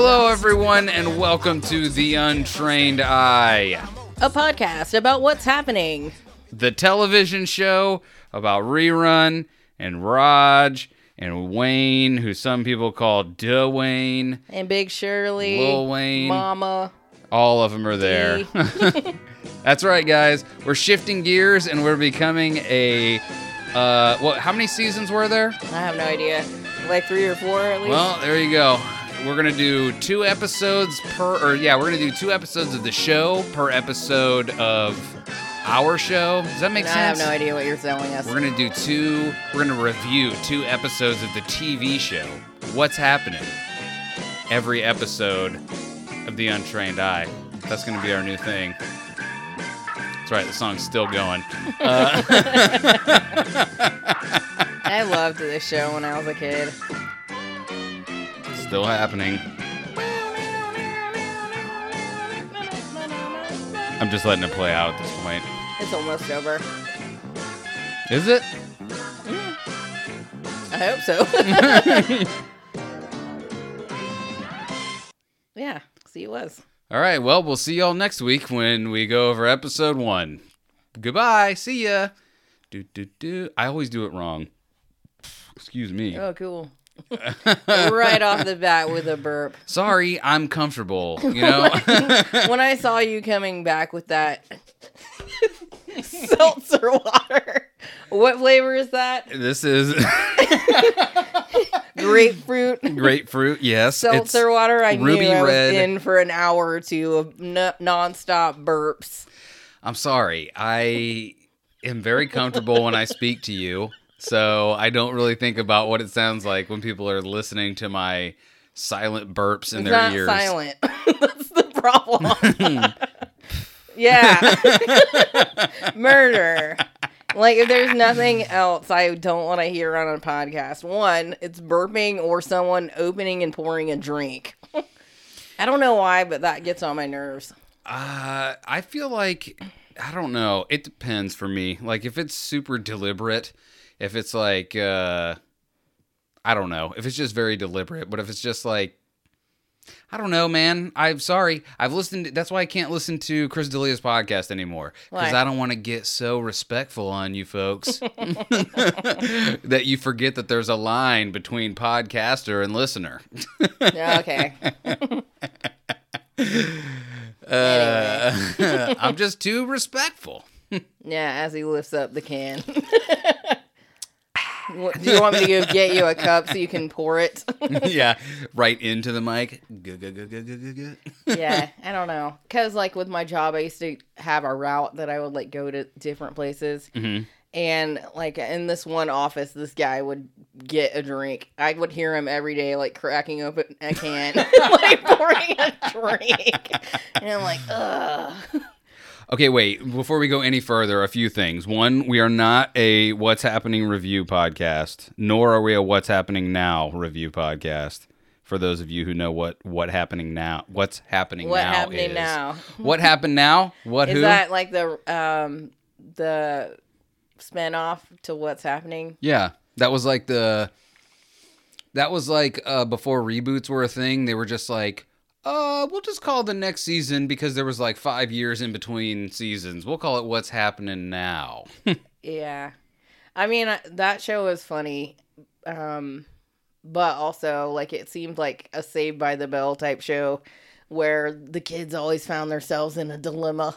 Hello, everyone, and welcome to The Untrained Eye, A podcast about what's happening. the television show about Rerun and Raj and Wayne, who some people call Dwayne. And Big Shirley, Lil Wayne. Mama. All of them are there. That's right, guys. We're shifting gears and we're becoming a. Uh, what? How many seasons were there? I have no idea. Like three or four at least. Well, there you go. We're gonna do two episodes per, or yeah, we're gonna do two episodes of the show per episode of our show. Does that make sense? I have no idea what you're telling us. We're gonna do two. We're gonna review two episodes of the TV show. What's happening? Every episode of The Untrained Eye. That's gonna be our new thing. That's right. The song's still going. Uh, I loved this show when I was a kid. Still happening. I'm just letting it play out at this point. It's almost over. Is it? Mm. I hope so. yeah, see, it was. All right. Well, we'll see y'all next week when we go over episode one. Goodbye. See ya. Do do do. I always do it wrong. Excuse me. Oh, cool. right off the bat with a burp. Sorry, I'm comfortable. You know. When I saw you coming back with that seltzer water, what flavor is that? this is Grapefruit. grapefruit. Yes. seltzer water. I ruby knew I was red. in for an hour or two of n- nonstop burps. I'm sorry. I am very comfortable when I speak to you, so I don't really think about what it sounds like when people are listening to my silent burps in It's their not ears. silent. That's the problem. yeah. Murder. Like if there's nothing else I don't want to hear on a podcast. One, it's burping or someone opening and pouring a drink. I don't know why, but that gets on my nerves. Uh, I feel like I don't know. It depends for me. Like if it's super deliberate, if it's like uh I don't know. If it's just very deliberate, but if it's just like I don't know, man. I'm sorry. I've listened. To, that's why I can't listen to Chris D'Elia's podcast anymore because I don't want to get so respectful on you folks that you forget that there's a line between podcaster and listener. Okay. Uh, I'm just too respectful. Yeah, as he lifts up the can. Do you want me to go get you a cup so you can pour it? yeah, right into the mic. Yeah, I don't know. Cause like with my job, I used to have a route that I would like go to different places, Mhm. and like in this one office, this guy would get a drink. I would hear him every day, like cracking open a can, like pouring a drink, and I'm like, ugh. Okay, wait. Before we go any further, a few things. One, we are not a What's Happening review podcast, nor are we a What's Happening Now review podcast. For those of you who know what what happening now, what's happening What now happening is. now? What happened now? What Is who? that like the um the spinoff to what's happening? Yeah, that was like the. That was like uh, before reboots were a thing. They were just like, uh, we'll just call the next season because there was like five years in between seasons. We'll call it What's Happening Now. Yeah. I mean, that show was funny. Um, but also, like, it seemed like a Saved by the Bell type show where the kids always found themselves in a dilemma.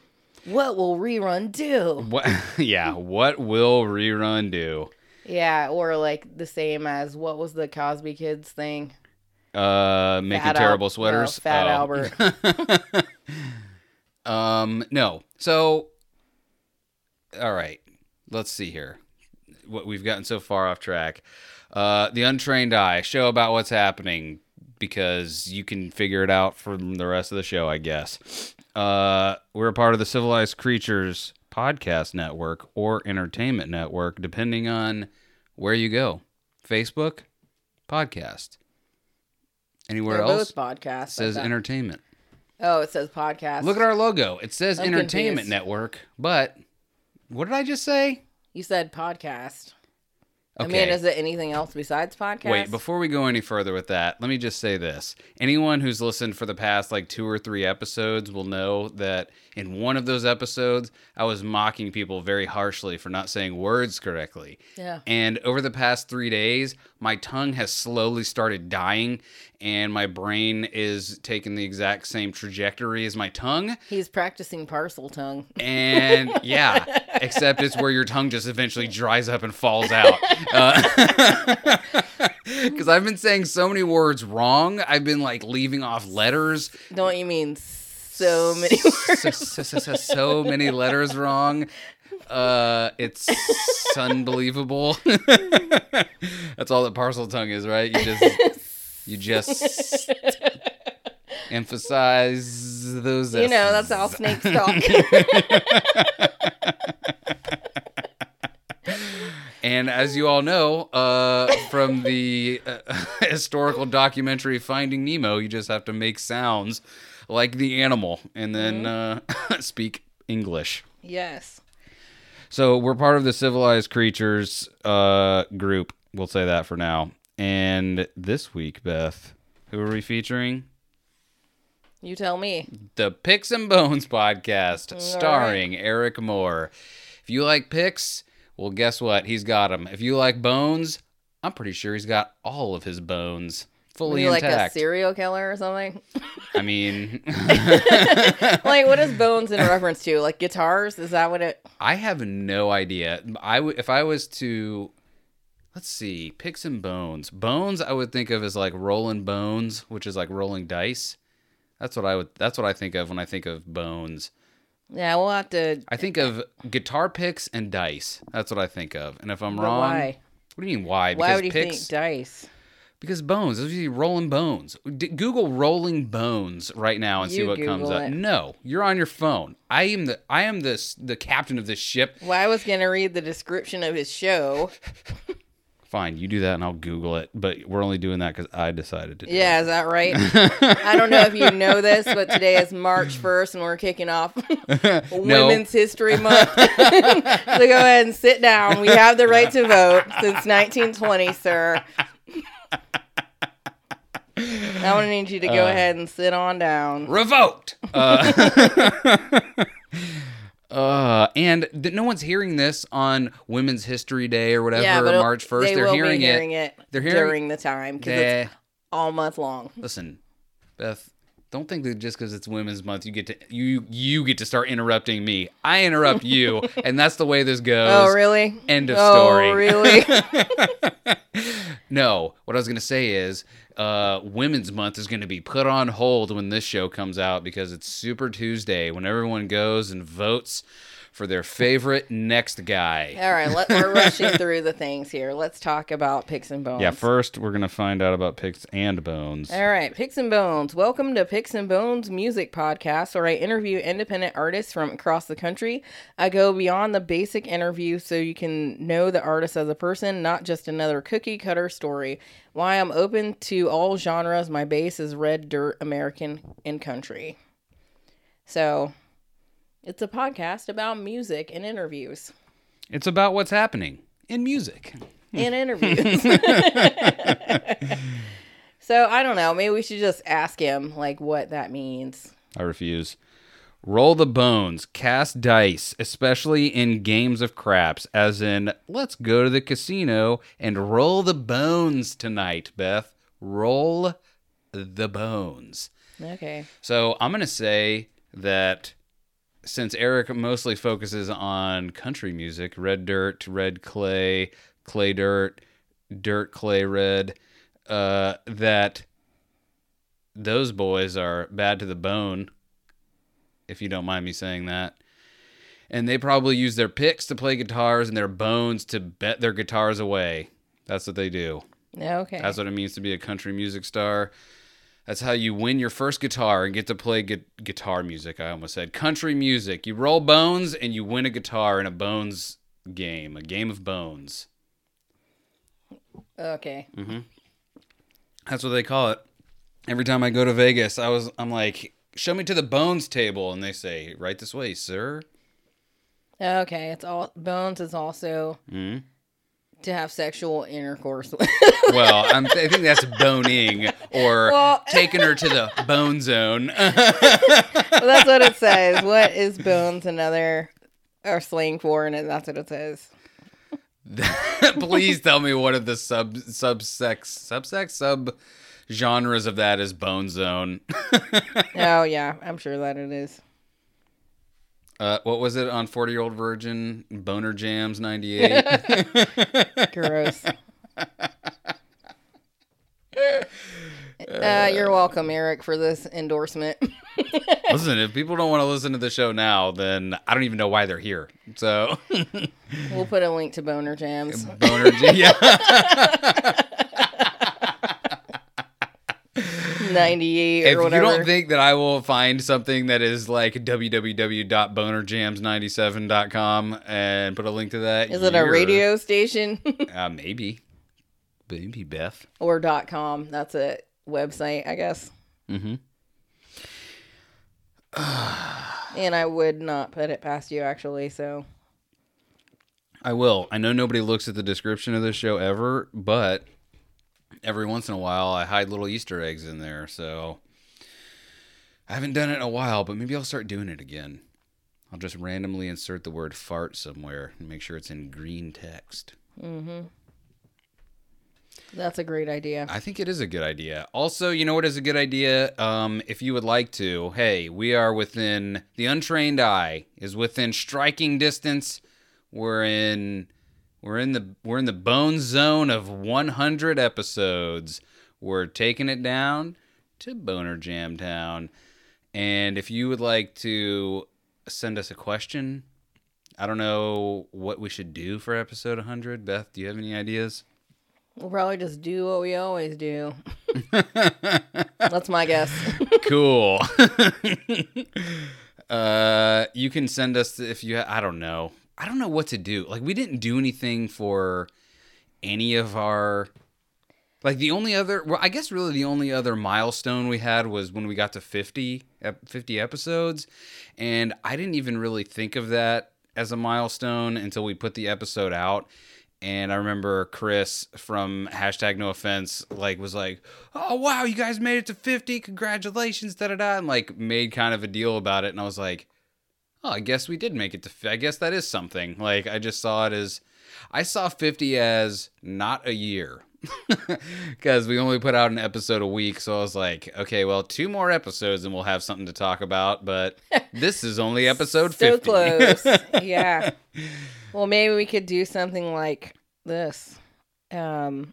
what will rerun do? what? Yeah, what will rerun do? Yeah, or like the same as what was the Cosby Kids thing? Uh, making Fat Al- terrible sweaters. no, Fat Oh. Albert. um, no. So, all right. Let's see here. What we've gotten so far off track. Uh, the Untrained Eye show about what's happening because you can figure it out from the rest of the show, I guess. Uh, we're a part of the Civilized Creatures podcast network or entertainment network, depending on where you go. Facebook, podcast. Anywhere They're else both podcasts. says thought. entertainment. oh, it says podcast. Look at our logo. It says I'm Entertainment confused. Network, but what did I just say? You said podcast. I mean, is it anything else besides podcast? Wait, before we go any further with that, let me just say this. Anyone who's listened for the past like two or three episodes will know that in one of those episodes, I was mocking people very harshly for not saying words correctly. Yeah. And over the past three days, my tongue has slowly started dying, and my brain is taking the exact same trajectory as my tongue. He's practicing Parseltongue. And yeah, except it's where your tongue just eventually dries up and falls out. Uh, because I've been saying so many words wrong. I've been like leaving off letters. Don't you mean so many? So, so, so, so, many letters wrong. Uh, it's unbelievable. That's all that Parseltongue is, right? You just, you just emphasize those. You know, that's how snakes talk. And as you all know, uh, from the uh, historical documentary Finding Nemo, you just have to make sounds like the animal and then uh, speak English. yes. So we're part of the civilized creatures uh, group. We'll say that for now. And this week, Beth, who are we featuring? You tell me. The Picks and Bones podcast, starring Eric Moore. If you like picks, well, guess what? He's got them. If you like bones, I'm pretty sure he's got all of his bones fully you like a serial killer or something? I mean, like, what is bones in reference to? Like guitars? Is that what it? I have no idea. I would if I was to let's see, picks and bones. Bones I would think of as like rolling bones, which is like rolling dice. That's what I would that's what I think of when I think of bones. Yeah, we'll have to. I think of guitar picks and dice. That's what I think of. And if I'm But wrong, why? what do you mean why? Why Because would you picks, think dice? Because bones. Those are rolling bones. D- Google rolling bones right now and see You what comes Google up. No, you're on your phone. I am the I am the the captain of this ship. Well, I was gonna read the description of his show. Fine, you do that and I'll Google it. But we're only doing that because I decided to. Do Yeah, is that right? I don't know if you know this, but today is March 1st and we're kicking off Women's History Month. so go ahead and sit down. We have the right to vote since 1920, sir. I want to need you to go ahead and sit on down. revoked. Uh, uh, and th- no one's hearing this on Women's History Day or whatever, yeah, but March first. They They're hearing, hearing it. it, They're hearing- during the time because it's all month long. listen, Beth. Don't think that just because it's Women's Month, you get to you you get to start interrupting me. I interrupt you, and that's the way this goes. Oh, really? End of story. oh, story. really? No, what I was gonna say is, uh, Women's Month is gonna be put on hold when this show comes out because it's Super Tuesday when everyone goes and votes for their favorite next guy. All right, let, we're rushing through the things here. Let's talk about Picks and Bones. Yeah, first we're gonna find out about picks and bones. All right, Picks and Bones. Welcome to Picks and Bones Music Podcast, where I interview independent artists from across the country. I go beyond the basic interview so you can know the artist as a person, not just another cookie cutter story. Why I'm open to all genres. My base is red dirt, American, and country. So, it's a podcast about music and interviews. It's about what's happening in music. Hmm. and interviews. so I don't know. Maybe we should just ask him like what that means. I refuse. Roll the bones, cast dice, especially in games of craps, as in, let's go to the casino and roll the bones tonight, Beth. Roll the bones. Okay. So I'm going to say that since Eric mostly focuses on country music, red dirt, red clay, clay dirt, dirt, clay, red, uh, that those boys are bad to the bone, if you don't mind me saying that. And they probably use their picks to play guitars and their bones to bet their guitars away. That's what they do. Okay. That's what it means to be a country music star. That's how you win your first guitar and get to play gu- guitar music. I almost said country music. You roll bones and you win a guitar in a bones game, a game of bones. okay. That's what they call it. Every time I go to Vegas, I was I'm like, "Show me to the bones table," and they say, "Right this way, sir." Okay. It's all Bones is also Mhm. To have sexual intercourse with. Well, I'm, I think that's boning or Well- taking her to the bone zone. well, that's what it says. What is bones another or slang for? And that's what it says. Please tell me one of the sub subsex subsex sub genres of that is bone zone. Oh yeah, I'm sure that it is. Uh, what was it on 40 Year Old Virgin? Boner Jams 98. Gross. Uh, you're welcome, Eric, for this endorsement. listen, if people don't want to listen to the show now, then I don't even know why they're here. So, we'll put a link to Boner Jams. Boner Jam. Yeah. 98 or if you don't think that I will find something that is like www.bonerjams97.com and put a link to that, is it a radio station Uh, maybe. Maybe Beth. or dot .com? That's a website, I guess. Mm-hmm. And I would not put it past you, actually. So I will. I know nobody looks at the description of this show ever, but every once in a while I hide little Easter eggs in there. So I haven't done it in a while, but maybe I'll start doing it again. I'll just randomly insert the word fart somewhere and make sure it's in green text. Mm-hmm. that's a great idea. I think it is a good idea. Also, you know what is a good idea? Um, if you would like to, hey, we are within the untrained eye is within striking distance. We're in we're in the we're in the bone zone of 100 episodes. We're taking it down to Boner Jam Town. And if you would like to send us a question, I don't know what we should do for episode 100. Beth, do you have any ideas? We'll probably just do what we always do. That's my guess. cool. uh, you can send us if you. I don't know. I don't know what to do. Like we didn't do anything for any of our. Like the only other, well, I guess really the only other milestone we had was when we got to 50, ep- 50 episodes, and I didn't even really think of that as a milestone until we put the episode out. And I remember Chris from hashtag no offense, like was like, "Oh wow, you guys made it to 50! Congratulations!" Da da da, and like made kind of a deal about it. And I was like, "Oh, I guess we did make it to. I guess that is something." Like I just saw it as, I saw 50 as not a year, because we only put out an episode a week. So I was like, "Okay, well, two more episodes and we'll have something to talk about." But this is only episode so 50. close. yeah. Well, maybe we could do something like this. Um.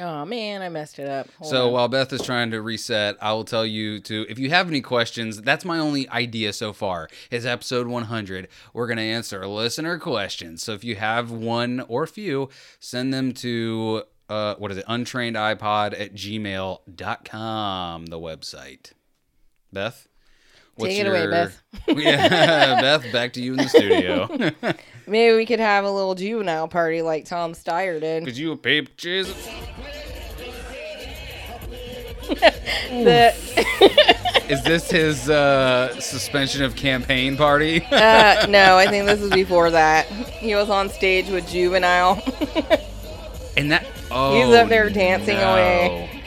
Oh man, I messed it up. Hold So on. while Beth is trying to reset, I will tell you to if you have any questions, that's my only idea so far. Is episode 100. We're going to answer listener questions. So if you have one or few, send them to uh what is it? untrainedeyepod at gmail.com, the website. Beth? Take it away, Beth. yeah, Beth, back to you in the studio. maybe we could have a little juvenile party like Tom Steyer did. Could you a paper chase? The- Is this his uh, suspension of campaign party? uh, no, I think this is before that. He was on stage with Juvenile. And that oh, He's up there dancing no. away.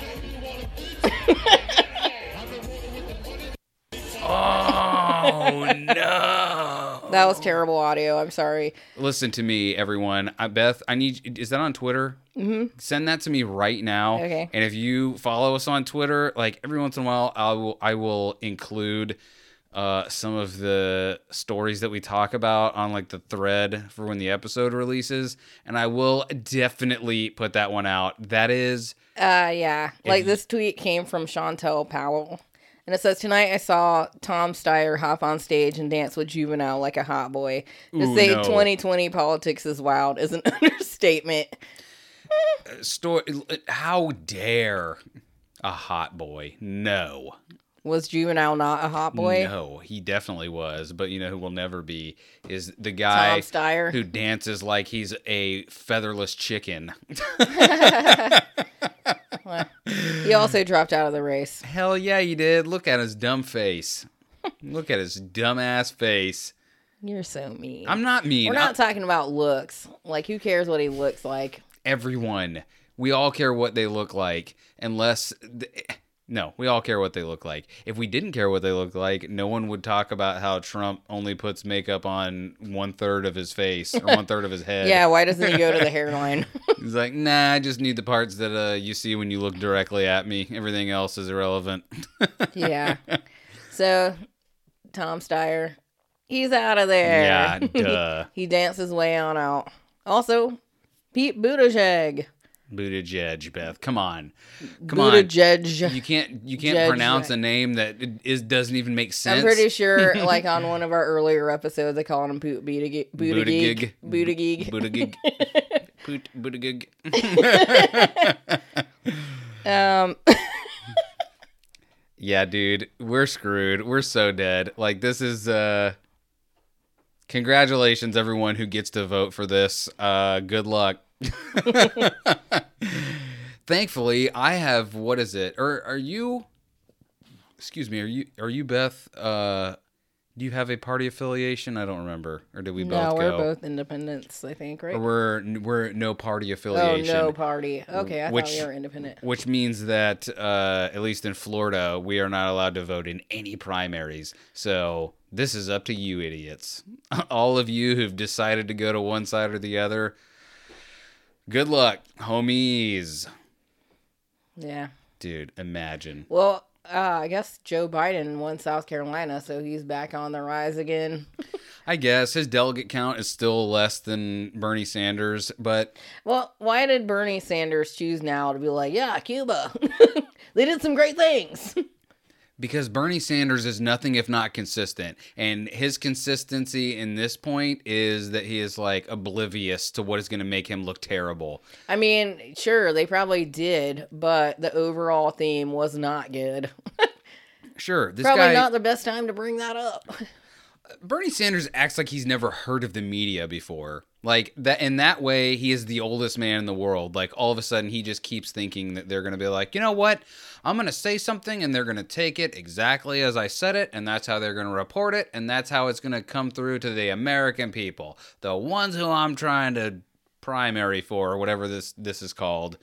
oh no! That was terrible audio. I'm sorry. Listen to me, everyone. I, Beth, I need. Is that on Twitter? Mm-hmm. Send that to me right now. Okay. And if you follow us on Twitter, like every once in a while, I will. I will include. Uh, some of the stories that we talk about on like the thread for when the episode releases, and I will definitely put that one out. That is Uh, yeah. Like this tweet came from Chantel Powell. And it says, Tonight I saw Tom Steyer hop on stage and dance with Juvenile like a hot boy. To Ooh, say no. 2020 politics is wild is an understatement. Uh, story. Uh, how dare a hot boy? No. Was Juvenile not a hot boy? No, he definitely was. But you know who will never be is the guy Tom Steyer. who dances like he's a featherless chicken. He also dropped out of the race. Hell yeah, he did. Look at his dumb face. Look at his dumb ass face. You're so mean. I'm not mean. We're not talking about looks. Like, who cares what he looks like? everyone. We all care what they look like, unless. th- no, we all care what they look like. If we didn't care what they look like, no one would talk about how Trump only puts makeup on one third of his face or one third of his head. Yeah, why doesn't he go to the hairline? He's like, nah, I just need the parts that uh, you see when you look directly at me. Everything else is irrelevant. yeah. So, Tom Steyer, he's out of there. yeah, duh. he danced his way on out. Also, Pete Buttigieg. Buttigieg, Beth. Come on. Come on. You can't you can't Judge pronounce a name that is doesn't even make sense. I'm pretty sure, like on one of our earlier episodes, I called him Buttigieg. Buttigieg. Buttigieg. Buttigieg. Buttigieg. Um, yeah, dude, we're screwed. We're so dead. Like this is uh congratulations everyone who gets to vote for this. Uh good luck. Thankfully, I have what is it? Or are you Excuse me, are you are you Beth uh do you have a party affiliation? I don't remember. Or did we both? no, we're go? both independents, I think, right? Or we're we're no party Oh, affiliation. no party. Okay, I Which- thought we were independent. which means that uh, at least in Florida, we are not allowed to vote in any primaries. So this is up to you, idiots. All of you who've decided to go to one side or the other. Good luck, homies. Yeah. Dude, imagine. Well, uh, I guess Joe Biden won South Carolina, so he's back on the rise again. I guess his delegate count is still less than Bernie Sanders, but Well, why did Bernie Sanders choose now to be like, yeah, Cuba? they did some great things. Because Bernie Sanders is nothing if not consistent. And his consistency in this point is that he is like oblivious to what is going to make him look terrible. I mean, sure, they probably did, but the overall theme was not good. Sure, this probably guy not the best time to bring that up. Bernie Sanders acts like he's never heard of the media before. Like that in that way, he is the oldest man in the world. Like all of a sudden he just keeps thinking that they're going to be like, "You know what? I'm going to say something and they're going to take it exactly as I said it and that's how they're going to report it and that's how it's going to come through to the American people, the ones who I'm trying to primary for or whatever this this is called."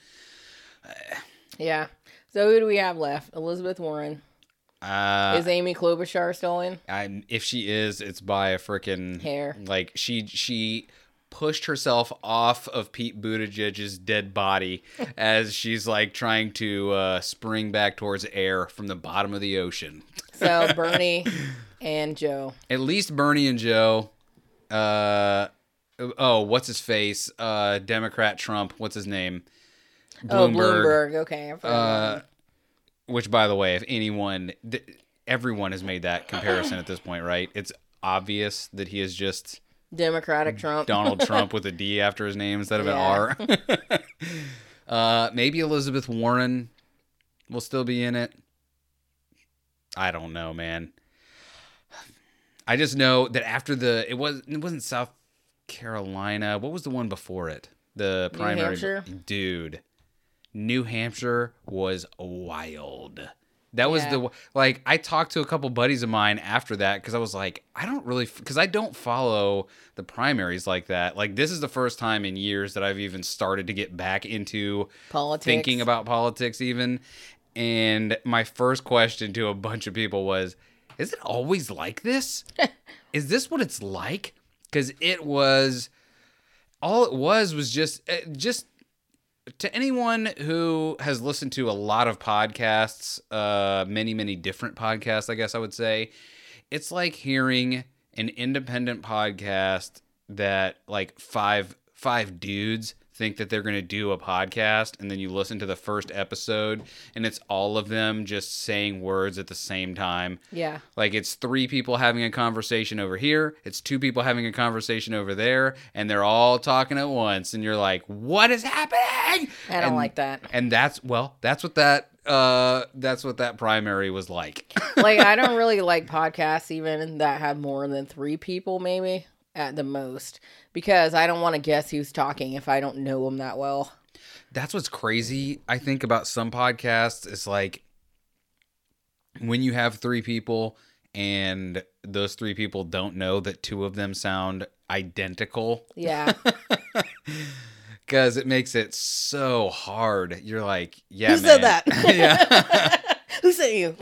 yeah. So who do we have left? Elizabeth Warren. Uh Is Amy Klobuchar still in? I, if she is, it's by a freaking Hair. Like she she pushed herself off of Pete Buttigieg's dead body as she's like trying to uh, spring back towards air from the bottom of the ocean. So Bernie and Joe. At least Bernie and Joe. Uh, oh, what's his face? Uh, Democrat Trump. What's his name? Oh, Bloomberg. Okay. Uh, which, by the way, if anyone, th- everyone has made that comparison at this point, right? It's obvious that he is just. Democratic Trump. Donald Trump with a D after his name instead of Yeah. an R. uh, maybe Elizabeth Warren will still be in it. I don't know, man. I just know that after the it was it wasn't South Carolina. What was the one before it? The New primary Hampshire? dude. New Hampshire was wild. That was Yeah. the like I talked to a couple buddies of mine after that because I was like I don't really because I don't follow the primaries like that. Like this is the first time in years that I've even started to get back into Politics. thinking about politics even. And my first question to a bunch of people was, "Is it always like this? is this what it's like?" Because it was all it was was just uh, just to anyone who has listened to a lot of podcasts, uh, many many different podcasts, I guess I would say, it's like hearing an independent podcast that like five five dudes think that they're going to do a podcast and then you listen to the first episode and it's all of them just saying words at the same time Yeah. like it's three people having a conversation over here, it's two people having a conversation over there, and they're all talking at once, and you're like, "What is happening?" I don't And- like that. And that's well, that's what that uh that's what that primary was like. like I don't really like podcasts even that have more than three people maybe at the most because I don't want to guess who's talking if I don't know them that well. that's what's crazy I think about some podcasts is like when you have three people and those three people don't know that two of them sound identical Yeah. because it makes it so hard. You're like, yeah, Who said that? yeah. Who sent you?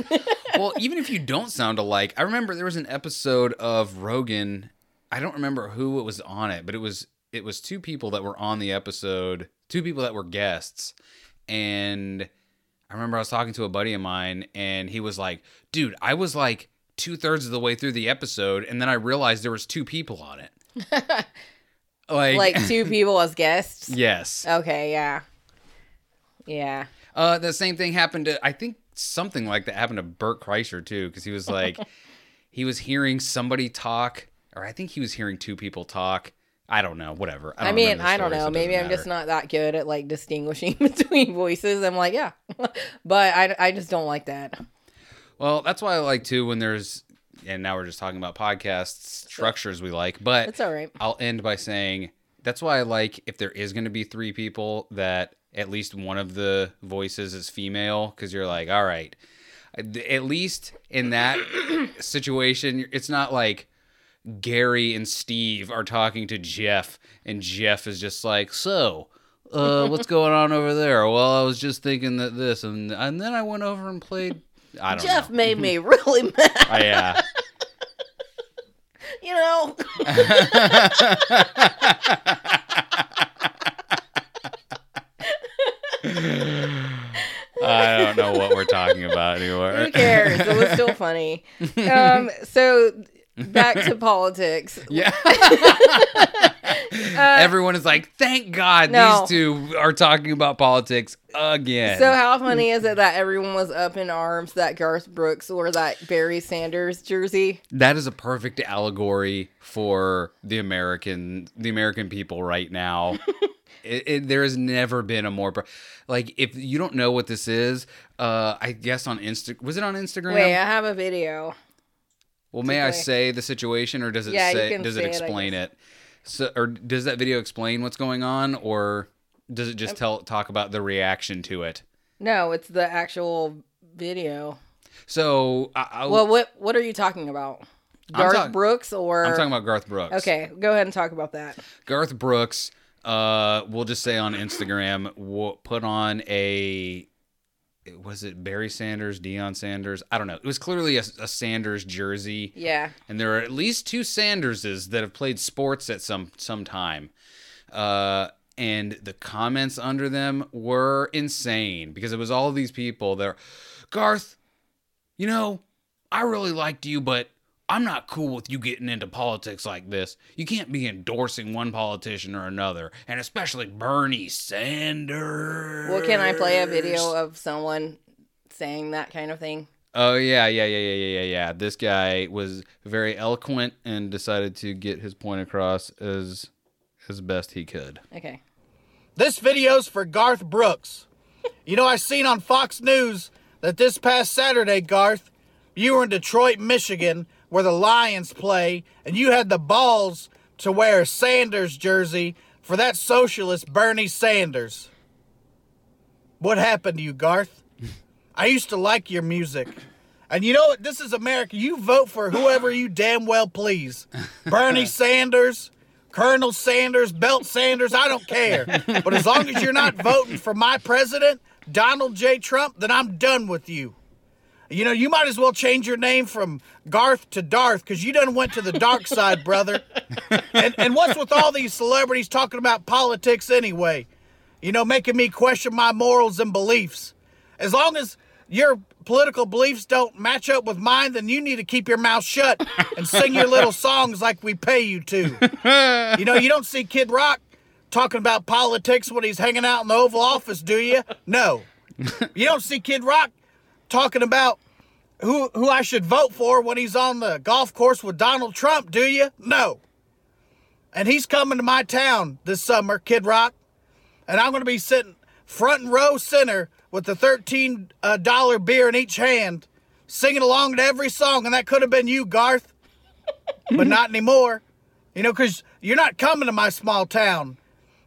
well, even if you don't sound alike, I remember there was an episode of Rogan. I don't remember who it was on it, but it was it was two people that were on the episode, two people that were guests, and I remember I was talking to a buddy of mine, and he was like, "Dude, I was like two thirds of the way through the episode, and then I realized there was two people on it." like, like two people as guests. yes. Okay, yeah. Yeah. Uh, the same thing happened to I think something like that happened to Bert Kreischer too, because he was like, he was hearing somebody talk, or I think he was hearing two people talk. I don't know, whatever. I, don't mean, I don't so know. Maybe I'm just not that good at like distinguishing between voices. I'm like, yeah, but I, I just don't like that. Well, that's why I like too when there's, and now we're just talking about podcasts structures we like, but It's all right. I'll end by saying that's why I like if there is going to be three people that at least one of the voices is female because you're like, all right, at least in that situation, it's not like Gary and Steve are talking to Jeff and Jeff is just like, so. Uh, what's going on over there? Well, I was just thinking that this, and and then I went over and played. I don't Jeff know. made me really mad. Oh, yeah. You know, I don't know what we're talking about anymore. who cares? It was still funny. Um, so back to politics. Yeah. Everyone is like, thank God no. these two are talking about politics again. So how funny is it that everyone was up in arms that Garth Brooks wore that Barry Sanders jersey? that is a perfect allegory for the American the American people right now. it, it, there has never been a more like if you don't know what this is, uh, I guess on Insta was it on Instagram? Wait, I have a video. Well, may I say the situation, or does it Yeah, you say? can Does say it it, I explain guess. it? So, or does that video explain what's going on, or does it just tell talk about the reaction to it? No, it's the actual video. So, I, I, Well, what what are you talking about? I'm Garth talk- Brooks or I'm talking about Garth Brooks. Okay, go ahead and talk about that. Garth Brooks. Uh, we'll just say on Instagram, w- put on a. Was it Barry Sanders, Deion Sanders? I don't know. It was clearly a, a Sanders jersey. Yeah. and there are at least two Sanderses that have played sports at some some time. Uh, and the comments under them were insane because it was all of these people that, are, Garth, you know, I really liked you, but I'm not cool with you getting into politics like this. You can't be endorsing one politician or another, and especially Bernie Sanders. Well, can I play a video of someone saying that kind of thing? Oh yeah, yeah, yeah, yeah, yeah, yeah, yeah. This guy was very eloquent and decided to get his point across as as best he could. Okay. This video's for Garth Brooks. You know, I seen on Fox News that this past Saturday, Garth, you were in Detroit, Michigan, where the Lions play, and you had the balls to wear a Sanders jersey for that socialist Bernie Sanders. What happened to you, Garth? I used to like your music. And you know what? This is America. You vote for whoever you damn well please. Bernie Sanders, Colonel Sanders, Belt Sanders, I don't care. But as long as you're not voting for my president, Donald J. Trump, then I'm done with you. You know, you might as well change your name from Garth to Darth because you done went to the dark side, brother. And, and what's with all these celebrities talking about politics anyway? You know, making me question my morals and beliefs. As long as your political beliefs don't match up with mine, then you need to keep your mouth shut and sing your little songs like we pay you to. You know, you don't see Kid Rock talking about politics when he's hanging out in the Oval Office, do you? No. You don't see Kid Rock talking about who who I should vote for when he's on the golf course with Donald Trump, do you? No. And he's coming to my town this summer, Kid Rock, and I'm going to be sitting front and row center with the $13 uh, beer in each hand, singing along to every song, and that could have been you, Garth, but not anymore. You know, because you're not coming to my small town.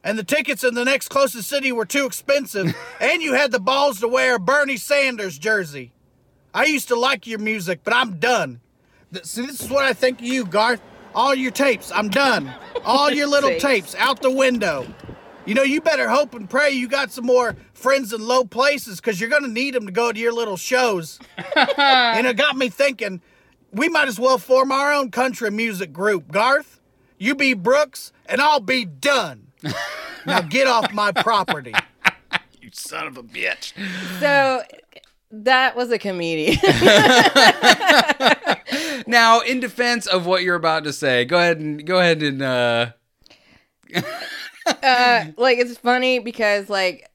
And the tickets in the next closest city were too expensive, and you had the balls to wear a Bernie Sanders jersey. I used to like your music, but I'm done. See, this is what I think of you, Garth. All your tapes, I'm done. All your little Tapes. tapes out the window. You know, you better hope and pray you got some more friends in low places because you're going to need them to go to your little shows. and it got me thinking, we might as well form our own country music group. Garth, you be Brooks, and I'll be done. now get off my property. You son of a bitch. So that was a comedian. Now, in defense of what you're about to say, go ahead and go ahead and uh uh, like it's funny because like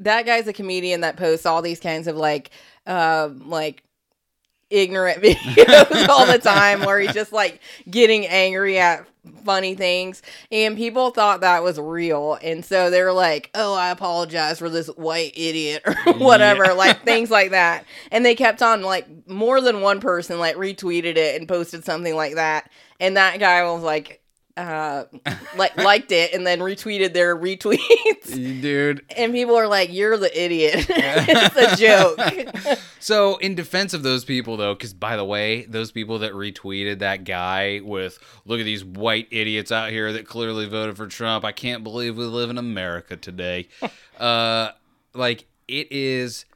that guy's a comedian that posts all these kinds of like um like ignorant videos all the time where he's just like getting angry at funny things. And people thought that was real. And so they were like oh i apologize for this white idiot or whatever Yeah. like things like that. And they kept on like more than one person like retweeted it and posted something like that. And that guy was like uh like liked it and then retweeted their retweets dude. and people are like you're the idiot it's a joke So, in defense of those people, though, because by the way, those people that retweeted that guy with, look at these white idiots out here that clearly voted for Trump. I can't believe we live in America today. uh, like, it is.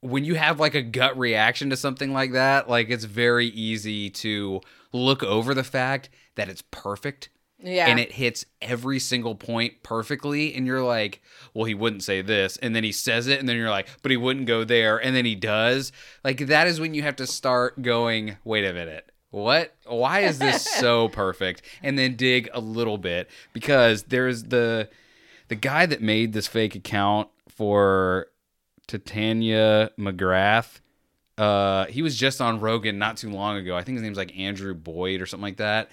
When you have like a gut reaction to something like that, like it's very easy to look over the fact that it's perfect yeah and it hits every single point perfectly and you're like well he wouldn't say this and then he says it and then you're like but he wouldn't go there and then he does like that is when you have to start going wait a minute what why is this so perfect and then dig a little bit because there's the the guy that made this fake account for Titania McGrath uh he was just on Rogan not too long ago. I think his name's like Andrew Boyd or something like that.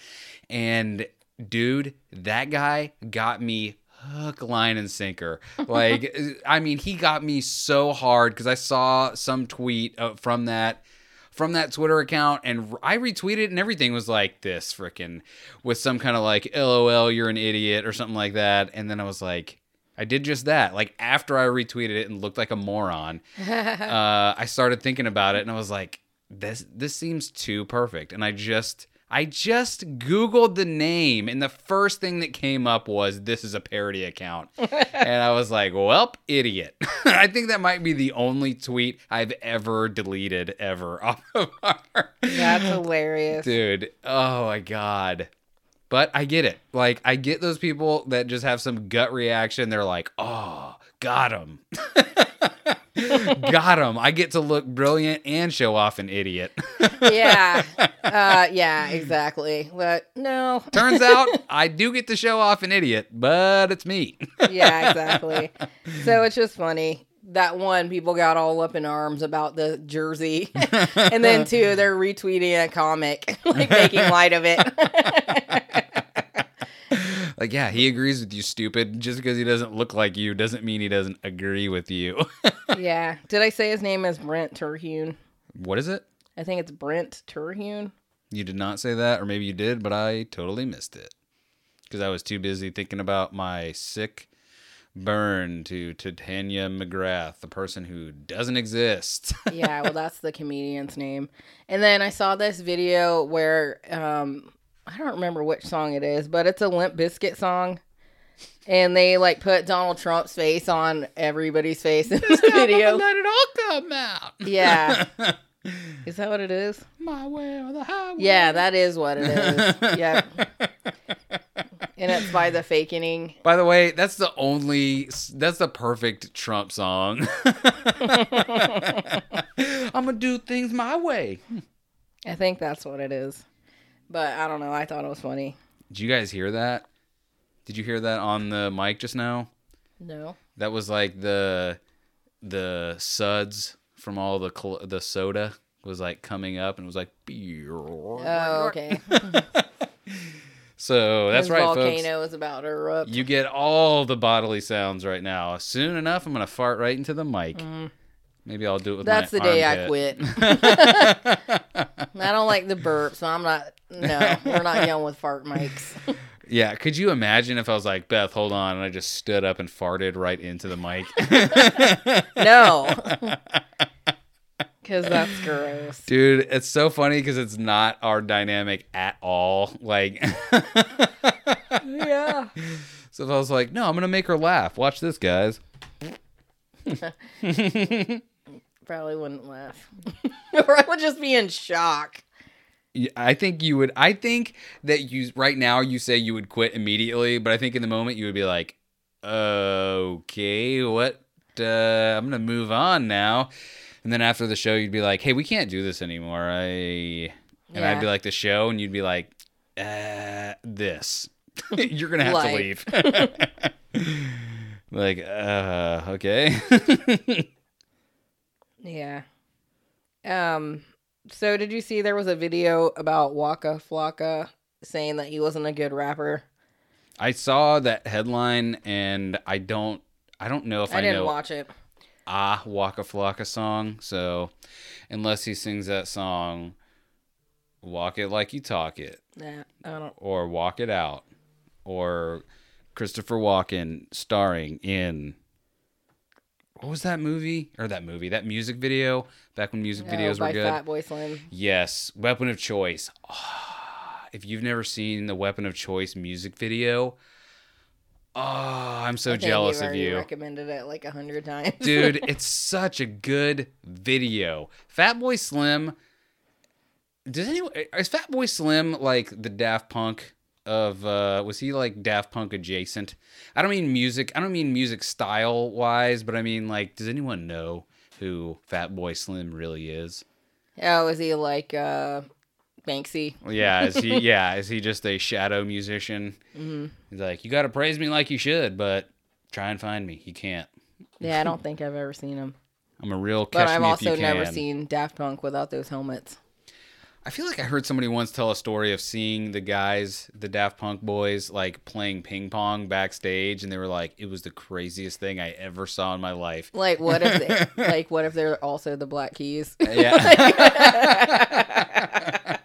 And dude, that guy got me hook, line, and sinker. Like, I mean, he got me so hard because I saw some tweet uh, from that from that Twitter account and I retweeted and everything was like this freaking with some kind of like LOL you're an idiot or something like that and then I was like I did just that like after I retweeted it and looked like a moron uh, I started thinking about it and I was like, this this seems too perfect. And I just I just Googled the name and the first thing that came up was this is a parody account. and I was like, well, idiot. I think that might be the only tweet I've ever deleted ever off of our that's hilarious Dude, oh my god. But I get it. Like I get those people that just have some gut reaction. They're like, "Oh, got him." got him. I get to look brilliant and show off an idiot. yeah uh yeah exactly but no Turns out I do get to show off an idiot, but it's me. yeah exactly so it's just funny that one people got all up in arms about the jersey and then two they're retweeting a comic like making light of it like, yeah, he agrees with you, stupid. Just because he doesn't look like you doesn't mean he doesn't agree with you. Yeah did i say his name is brent terhune what is it? i think it's brent terhune You did not say that, or maybe you did, but I totally missed it because I was too busy thinking about my sick burn to Titania McGrath, the person who doesn't exist. yeah, well, that's the comedian's name. And then I saw this video where um, I don't remember which song it is, but it's a Limp Bizkit song, and they like put Donald Trump's face on everybody's face in the video. Let it all come out. Yeah, is that what it is? My way or the highway. Yeah, that is what it is. yeah. And it's by the fakening. By the way, that's the only that's the perfect Trump song. I'm gonna do things my way. I think that's what it is. But I don't know. I thought it was funny. Did you guys hear that? Did you hear that on the mic just now? No. That was like the the suds from all the cl- the soda was like coming up and it was like. Oh, okay. So that's His right, volcano folks. is about to erupt. You get all the bodily sounds right now. Soon enough, I'm gonna fart right into the mic. Maybe I'll do it with Mm. That's the day I quit. I don't like the burp, so I'm not. No, we're not going with fart mics. Yeah, could you imagine if I was like, Beth, hold on, and I just stood up and farted right into the mic? No. Because that's gross. Dude, it's so funny because it's not our dynamic at all. Like, Yeah. so if I was like, no, I'm gonna make her laugh. Watch this, guys. Probably wouldn't laugh. or I would just be in shock. I think you would. I think that you right now you say you would quit immediately, but I think in the moment you would be like, okay, what? Uh, I'm gonna move on now. And then after the show, you'd be like, hey, we can't do this anymore. I and I'd be like the show, and you'd be like, uh, this. You're gonna have to leave. like, uh, okay. Yeah. Um. So did you see there was a video about Waka Flocka saying that he wasn't a good rapper? I saw that headline, and I don't. I don't know if I, I didn't know watch it. ah Waka Flocka song. So unless he sings that song, walk it like you talk it, Nah, I don't. or walk it out, or Christopher Walken starring in what was that movie or that movie that music video back when music videos oh, by were good. Fatboy Slim. Yes, Weapon of Choice. Ah, if you've never seen the Weapon of Choice music video, oh, I'm so jealous of you. Recommended it like a hundred times, dude it's such a good video fatboy slim does anyone is fatboy slim like the daft punk of uh was he like daft punk adjacent i don't mean music i don't mean music style wise but i mean like does anyone know who Fatboy slim really is oh, is he like uh, Banksy? yeah is he yeah is he just a shadow musician Mm-hmm. he's like you gotta praise me like you should but try and find me you can't Yeah, I don't think I've ever seen him. i'm a real But I've also never seen Daft Punk without those helmets. I feel like I heard somebody once tell a story of seeing the guys, the Daft Punk boys, like playing ping pong backstage, and they were like, "It was the craziest thing I ever saw in my life." Like, what if they, like what if they're also the Black Keys? Yeah,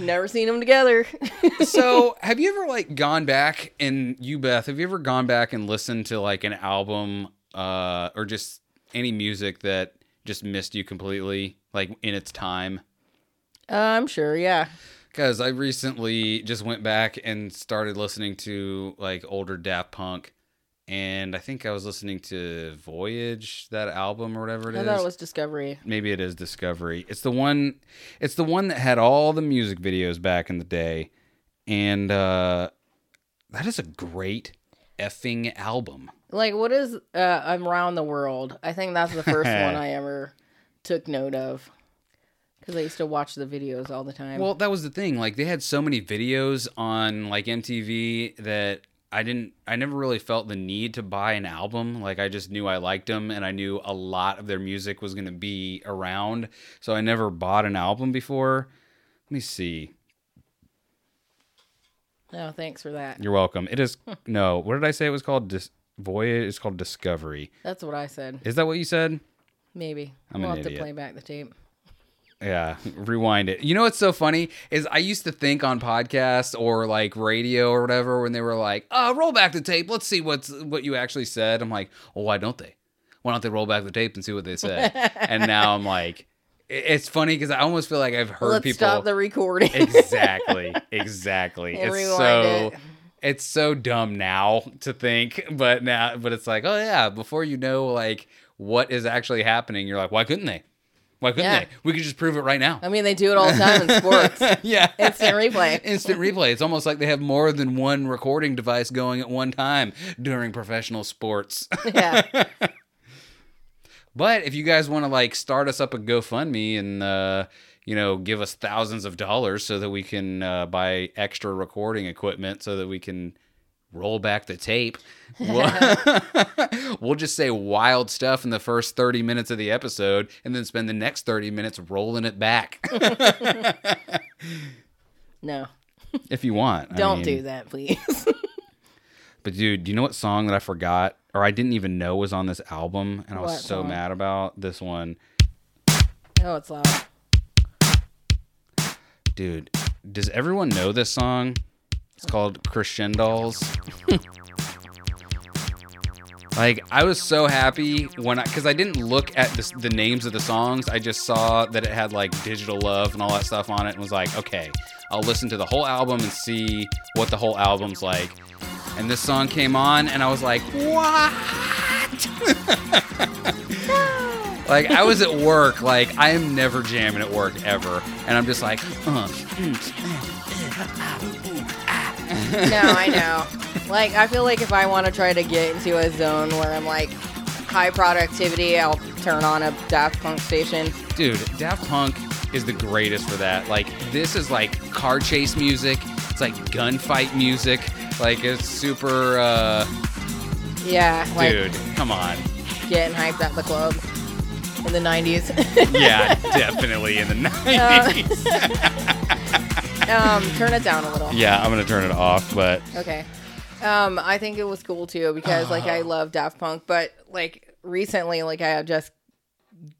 never seen them together. so, have you ever like gone back and you, Beth, have you ever gone back and listened to like an album uh, or just any music that just missed you completely, like in its time? Uh, I'm sure, yeah. Because I recently just went back and started listening to like older Daft Punk, and I think I was listening to Voyage, that album or whatever it I is. thought it was Discovery. Maybe it is Discovery. It's the one. It's the one that had all the music videos back in the day, and uh, that is a great effing album. Like, what is uh, I'm Around the World? I think that's the first one I ever took note of. Because I used to watch the videos all the time. Well, that was the thing. Like they had so many videos on like MTV that I didn't I never really felt the need to buy an album. Like I just knew I liked them and I knew a lot of their music was going to be around. So I never bought an album before. Let me see. Oh, thanks for that. You're welcome. It is no. What did I say it was called? Dis- Voyage It's called Discovery. That's what I said. Is that what you said? Maybe. I'm we'll an have idiot. to play back the tape. Yeah, rewind it. You know what's so funny is I used to think on podcasts or like radio or whatever when they were like, "Uh, roll back the tape. Let's see what's what you actually said." I'm like, "Well, why don't they? Why don't they roll back the tape and see what they said?" and now I'm like, it's funny because I almost feel like I've heard Let's people stop the recording. exactly, exactly. And it's so it. it's so dumb now to think, but now, but it's like, oh yeah, before you know like what is actually happening, you're like, why couldn't they? Why couldn't Yeah. they? We could just prove it right now. I mean, they do it all the time in sports. yeah. Instant replay. Instant replay. It's almost like they have more than one recording device going at one time during professional sports. Yeah. But if you guys want to like start us up a GoFundMe and uh, you know give us thousands of dollars so that we can uh, buy extra recording equipment so that we can roll back the tape, we'll, we'll just say wild stuff in the first 30 minutes of the episode and then spend the next 30 minutes rolling it back No. if you want. Don't mean- do that, please. But dude, do you know what song that I forgot or I didn't even know was on this album and I was What so song? mad about this one. oh, it's loud. Dude, does everyone know this song? It's called Crescendolls. Like I was so happy when I because I didn't look at the names of the songs. I just saw that it had like digital love and all that stuff on it, and was like, okay, I'll listen to the whole album and see what the whole album's like. And this song came on, and I was like, what? like I was at work, like I am never jamming at work ever, and I'm just like, uh, no, I know. Like, I feel like if I want to try to get into a zone where I'm like high productivity, I'll turn on a Daft Punk station. dude, Daft Punk is the greatest for that. Like this is like car chase music. It's like gunfight music. Like it's super. uh Yeah, like Dude, come on. getting hyped at the club in the 90s. Yeah, definitely in the nineties. um, turn it down a little. yeah, I'm gonna turn it off, but Okay. Um, I think it was cool too because like. I love Daft Punk, but like recently, like I have just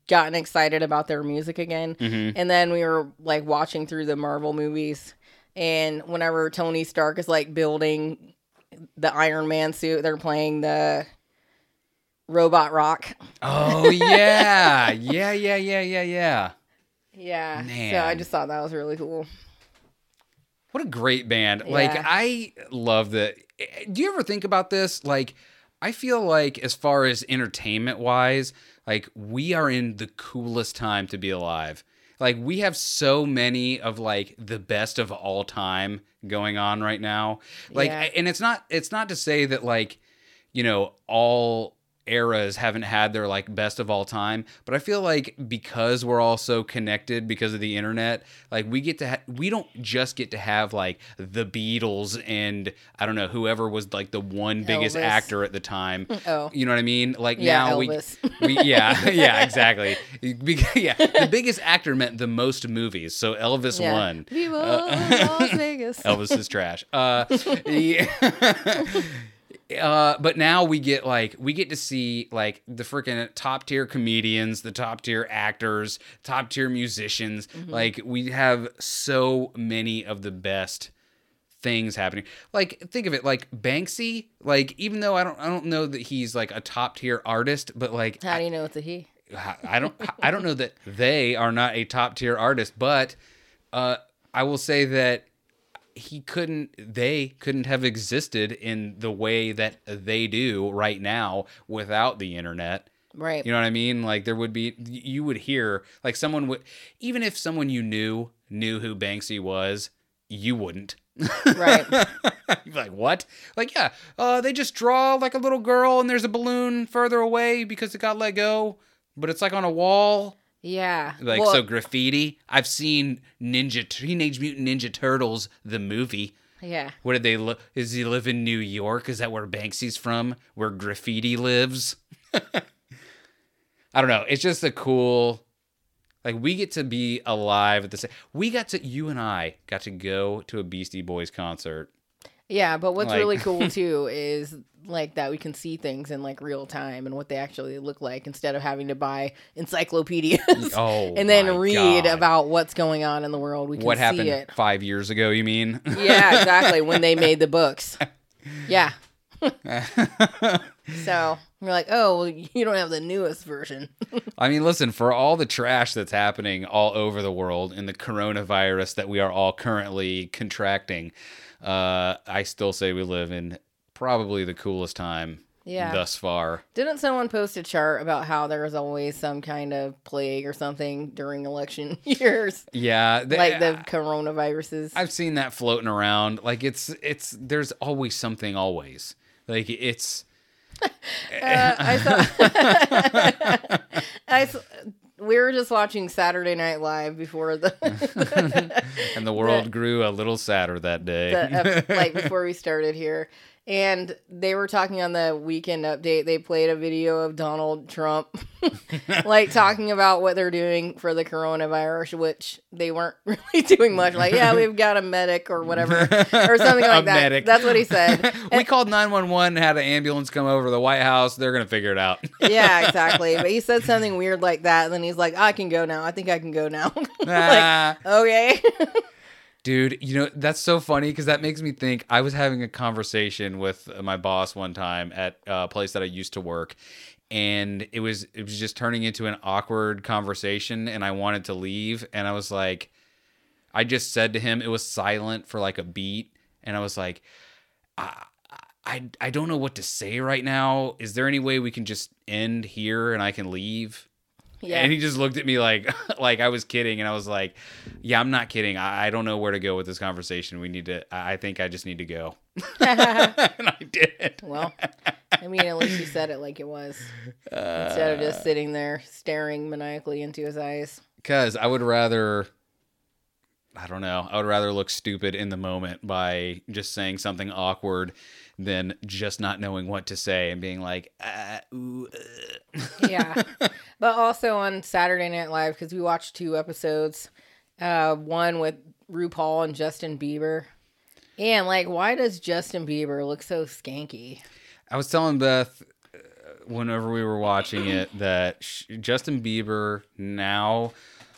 gotten excited about their music again. Mm-hmm. And then we were like watching through the Marvel movies, and whenever Tony Stark is like building the Iron Man suit, they're playing the Robot Rock. oh yeah, yeah, yeah, yeah, yeah, yeah. Yeah. So I just thought that was really cool. What a great band. Like I love the Do you ever think about this? Like I feel like as far as entertainment wise, like we are in the coolest time to be alive. Like we have so many of like the best of all time going on right now. Like Yeah. and it's not it's not to say that like you know all eras haven't had their like best of all time but i feel like because we're all so connected because of the internet like we get to ha- we don't just get to have like the beatles and i don't know whoever was like the one biggest Elvis. actor at the time Oh. you know what i mean like Yeah, now Elvis. we we yeah yeah exactly yeah the biggest actor meant the most movies so elvis Yeah. won Viva Las Vegas. Elvis is trash. Uh, yeah. Uh, but now we get like we get to see like the freaking top tier comedians, the top tier actors, top tier musicians. Like we have so many of the best things happening. Like think of it like Banksy. Like even though I don't I don't know that he's like a top tier artist, but like How do you know it's a he? I don't I don't know that they are not a top tier artist, but uh, I will say that he couldn't they couldn't have existed in the way that they do right now without the internet. Right. You know what I mean? Like there would be you would hear like someone would even if someone you knew knew who Banksy was, you wouldn't. right. You'd be like, what? Like, yeah, uh, they just draw like a little girl and there's a balloon further away because it got let go, but it's like on a wall. Yeah. Like, Well, so graffiti. I've seen Ninja Teenage Mutant Ninja Turtles, the movie. Yeah. What did they look? Is he live in New York? Is that where Banksy's from? Where graffiti lives? I don't know. It's just a cool. Like we get to be alive at the same. We got to. You and I got to go to a Beastie Boys concert. Yeah, but what's Like- really cool too is like that we can see things in like real time and what they actually look like instead of having to buy encyclopedias Oh, and then read God. about what's going on in the world. We can what see happened it. five years ago. You mean? Yeah, exactly. when they made the books. Yeah. so we're like, oh, well, you don't have the newest version. I mean, listen, for all the trash that's happening all over the world and the coronavirus that we are all currently contracting, uh, I still say we live in probably the coolest time Yeah. thus far. Didn't someone post a chart about how there was always some kind of plague or something during election years? Yeah, they- like the coronaviruses. I've seen that floating around. Like it's it's there's always something always. Like it's Uh, I saw. I s- we were just watching Saturday Night Live before the, and the world grew a little sadder that day. the ep- like before we started here, and they were talking on the weekend update. They played a video of Donald Trump, like talking about what they're doing for the coronavirus, which they weren't really doing much. Like, yeah, we've got a medic or whatever, or something like that. medic. That's what he said. we called 911 had an ambulance come over to the White House. They're going to figure it out. yeah, exactly. But he said something weird like that, and then he's like, "I can go now. I think I can go now." Ah. like, okay. Dude, you know, that's so funny because that makes me think. I was having a conversation with uh, my boss one time at a place that I used to work, and it was it was just turning into an awkward conversation, and I wanted to leave, and I was like, I just said to him, it was silent for like a beat, and I was like, I, I, I don't know what to say right now. Is there any way we can just end here and I can leave? Yeah. And he just looked at me like like I was kidding, and I was like, "Yeah, I'm not kidding. I, I don't know where to go with this conversation. We need to. I I think I just need to go." and I did. well, I mean, at least you said it like it was instead of Uh. just sitting there staring maniacally into his eyes. Because I would rather, I don't know, I would rather look stupid in the moment by just saying something awkward than just not knowing what to say and being like, ah, ooh, uh. yeah. But also on Saturday Night Live, because we watched two episodes, uh, one with RuPaul and Justin Bieber. And like, why does Justin Bieber look so skanky? I was telling Beth uh, whenever we were watching it that Justin Bieber now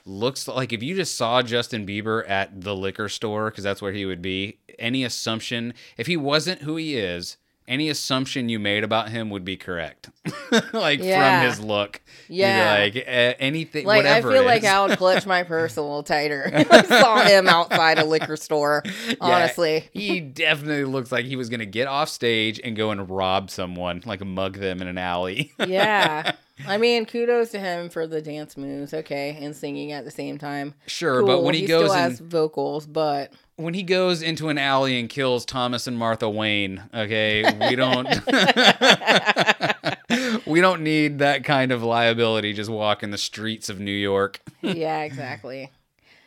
looks like if you just saw Justin Bieber at the liquor store, because that's where he would be, any assumption, if he wasn't who he is, any assumption you made about him would be correct. like Yeah. from his look. Yeah. like uh, anything, Like, I feel like. I would clutch my purse a little tighter I saw him outside a liquor store. Yeah, Honestly. he definitely looks like he was going to get off stage and go and rob someone, like mug them in an alley. Yeah. I mean, kudos to him for the dance moves, okay, and singing at the same time. sure, but when he, goes still in, has vocals, but when he goes into an alley and kills Thomas and Martha Wayne, okay, we don't we don't need that kind of liability just walking the streets of New York. yeah, exactly.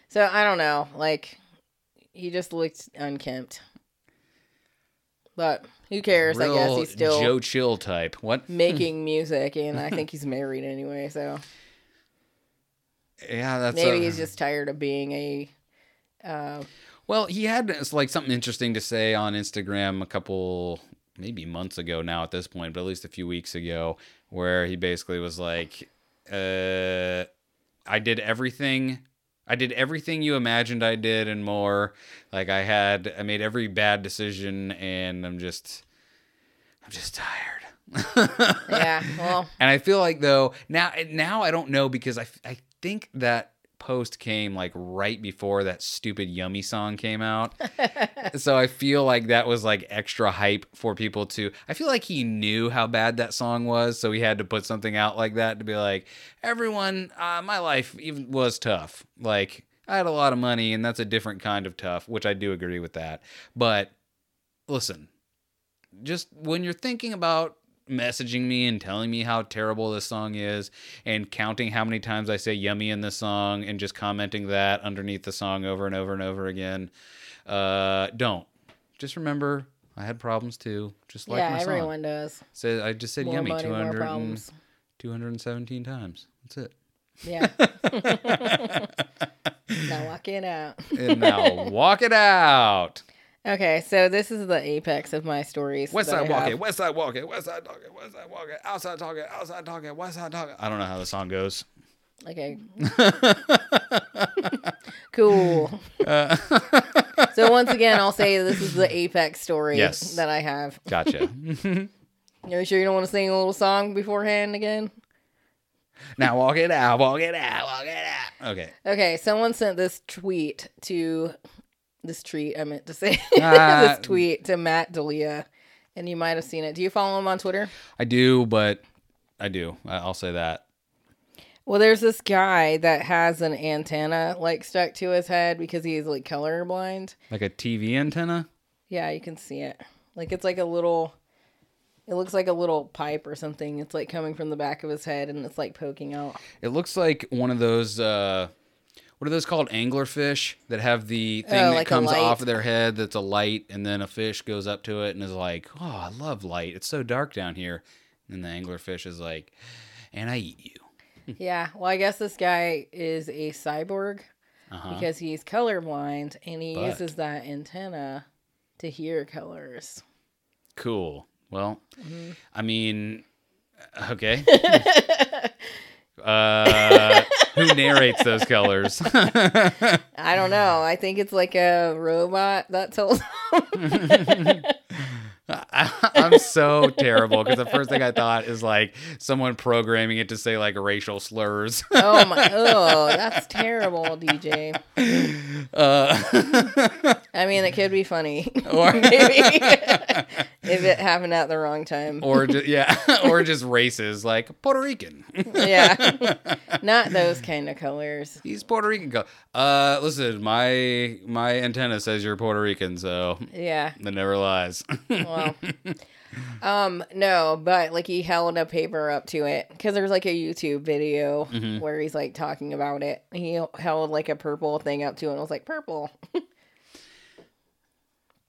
So I don't know, like he just looked unkempt. But who cares? I guess he's still Joe Chill type. What? making music, and I think he's married anyway. So Yeah, that's maybe a- he's just tired of being a. Uh, Well, he had uh, like something interesting to say on Instagram a couple maybe months ago now at this point, but at least a few weeks ago, where he basically was like, uh, I did everything. I did everything you imagined I did and more. Like I had, I made every bad decision, and I'm just, I'm just tired. yeah, well, And I feel like though now now I don't know because I I think that post came like right before that stupid yummy song came out. so I feel like that was like extra hype for people to I feel like he knew how bad that song was, so he had to put something out like that to be like, everyone, uh, my life even was tough. Like I had a lot of money and that's a different kind of tough, which I do agree with that. But listen, just when you're thinking about messaging me and telling me how terrible this song is and counting how many times I say yummy in this song and just commenting that underneath the song over and over and over again, uh, don't. Just remember I had problems too, just like yeah, my song. everyone does. Said I just said More yummy money, 200 and- 217 times. That's it. Yeah. now walk it out. And now walk it out. Okay, so this is the apex of my stories. West side walk have. it, west side walk it, west side talk it, west side walk it, outside talking, outside talking, it, west side talk it. I don't know how the song goes. Okay. cool. Uh, So once again, I'll say this is the apex story Yes. that I have. gotcha. Are you sure you don't want to sing a little song beforehand again? now walk it out, walk it out, walk it out. Okay. Okay, someone sent this tweet to this tweet. I meant to say Ah. this tweet to Matt D'Elia, and you might have seen it. Do you follow him on Twitter? I do, but I do. I'll say that. Well, there's this guy that has an antenna like stuck to his head because he's like colorblind. Like a TV antenna. Yeah, you can see it. Like it's like a little. It looks like a little pipe or something. It's like coming from the back of his head and it's like poking out. It looks like one of those. Uh, what are those called? Anglerfish that have the thing Oh, that like comes off of their head. That's a light, and then a fish goes up to it and is like, "Oh, I love light. It's so dark down here." And the anglerfish is like, "And I eat you." Yeah. Well, I guess this guy is a cyborg Uh-huh. because he's colorblind and he But- uses that antenna to hear colors. Cool. Well, Mm-hmm. I mean, okay. Uh, who narrates those colors? I don't know. I think it's like a robot that tells. I, I'm so terrible because the first thing I thought is like someone programming it to say like racial slurs. oh my! Oh, that's terrible, DJ. Uh, I mean, it could be funny. Or- Maybe if it happened at the wrong time. or just, yeah, or just races like Puerto Rican. yeah, not those kind of colors. He's Puerto Rican. Go. Uh, listen, my my antenna says you're Puerto Rican, so Yeah. that never lies. Well, um, no, but like he held a paper up to it because there's like a YouTube video Mm-hmm. where he's like talking about it. He held like a purple thing up to it and was like, purple.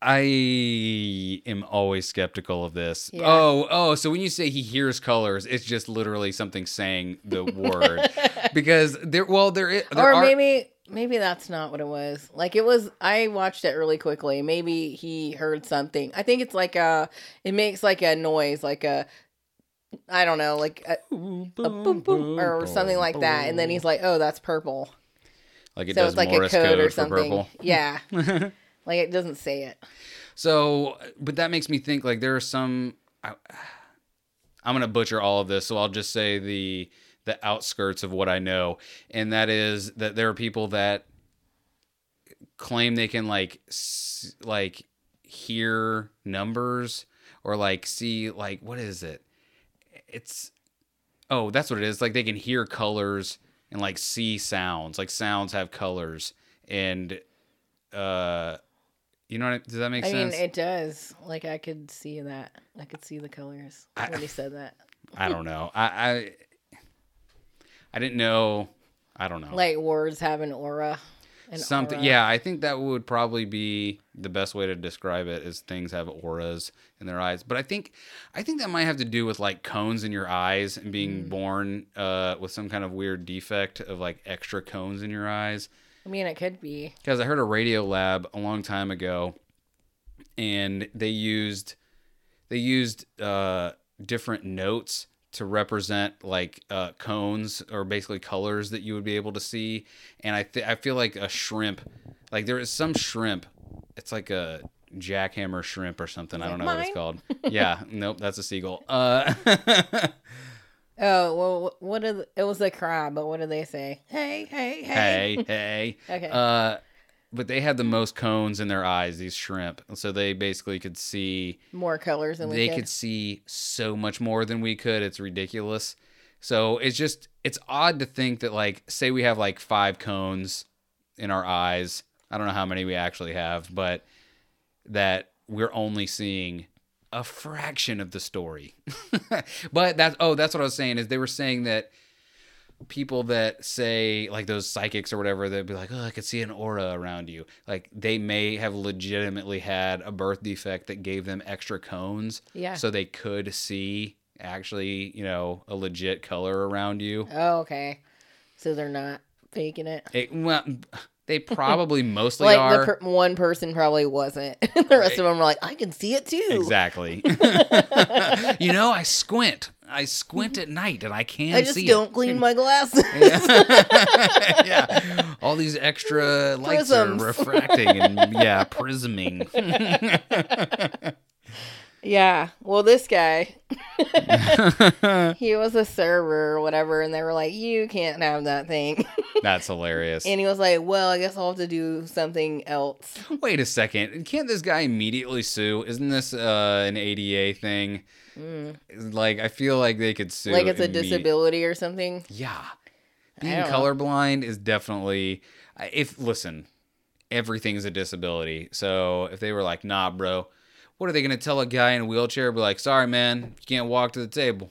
I am always skeptical of this. Yeah. Oh, oh, so when you say he hears colors, it's just literally something saying the word. because there well there, i- there or are maybe maybe that's not what it was. Like it was I watched it really quickly. Maybe he heard something. I think it's like a it makes like a noise like a I don't know, like a, a boom boom or something like that and then he's like, "Oh, that's purple." like it so does it's like Morse a code, code or something. Yeah. like it doesn't say it. So, but that makes me think like there are some. I, I'm gonna butcher all of this, so I'll just say the the outskirts of what I know, and that is that there are people that claim they can like s- like hear numbers or like see like what is it? It's oh that's what it is. Like they can hear colors and like see sounds. Like sounds have colors and uh you know what, does that make sense? I mean, it does. Like I could see that. I could see the colors I- when he said that. I don't know. I, I I didn't know. I don't know. Like words have an aura. An Something. aura. Yeah, I think that would probably be the best way to describe it. Is things have auras in their eyes. But I think I think that might have to do with like cones in your eyes and being Mm. born uh, with some kind of weird defect of like extra cones in your eyes. I mean, it could be. because I heard a Radiolab a long time ago, and they used they used uh, different notes to represent like uh, cones or basically colors that you would be able to see. And I th- I feel like a shrimp, like there is some shrimp, it's like a jackhammer shrimp or something. I don't know what it's called. Yeah, nope, that's a seagull. Uh, Oh well, wh- what did it was a crab? But what did they say? Hey, hey, hey. hey, hey. Okay. Uh, but they had the most cones in their eyes, these shrimp. So they basically could see More colors than we could. they could. could see so much more than we could. It's ridiculous. So it's just it's odd to think that like say we have like five cones in our eyes. I don't know how many we actually have, but that we're only seeing a fraction of the story. but that's oh, that's what I was saying is they were saying that people that say like those psychics or whatever they'd be like oh i could see an aura around you like they may have legitimately had a birth defect that gave them extra cones Yeah. so they could see actually you know a legit color around you Oh, okay. So they're not faking it. it, well they probably mostly Like are the per- one person probably wasn't. the rest of them were like, I can see it too. exactly you know i squint i squint at night and i can't. I just see don't clean my glasses. it. yeah all these extra lights Prisms. are refracting and yeah prisming yeah. Well, this guy, he was a server or whatever, and they were like, "You can't have that thing," That's hilarious. and he was like, "Well, I guess I'll have to do something else." Wait a second. Can't this guy immediately sue? Isn't this uh, an ADA thing? Like, I feel like they could sue. Mm. like it's a disability or something. Yeah. Being don't know. colorblind is definitely. If, listen, everything's a disability. So if they were like, nah, bro, what are they going to tell a guy in a wheelchair? Be like, sorry, man, you can't walk to the table.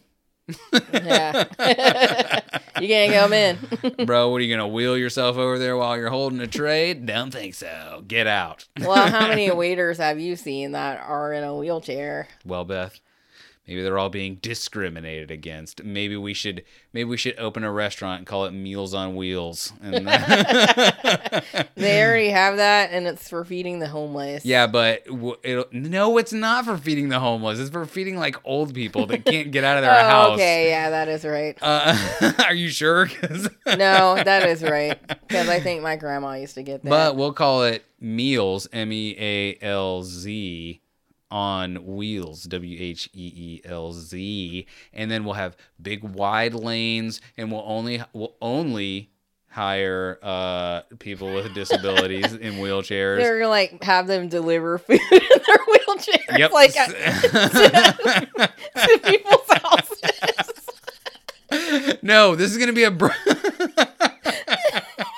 Yeah, you can't come in. bro, what are you going to wheel yourself over there while you're holding a tray? Don't think so. Get out. well, how many waiters have you seen that are in a wheelchair? Well, Beth, maybe they're all being discriminated against. Maybe we should maybe we should open a restaurant and call it Meals on Wheels. And They already have that, and it's for feeding the homeless. yeah, but it'll, no, it's not for feeding the homeless. It's for feeding like old people that can't get out of their Oh, house. okay, yeah, that is right. Uh, are you sure? No, that is right. Because I think my grandma used to get that. But we'll call it Meals, M E A L Z, on wheels, W H E E L Z, and then we'll have big wide lanes, and we'll only we'll only hire uh people with disabilities in wheelchairs. they're gonna like have them deliver food in their wheelchairs, Yep. like uh, to people's houses. no, this is gonna be a. Br-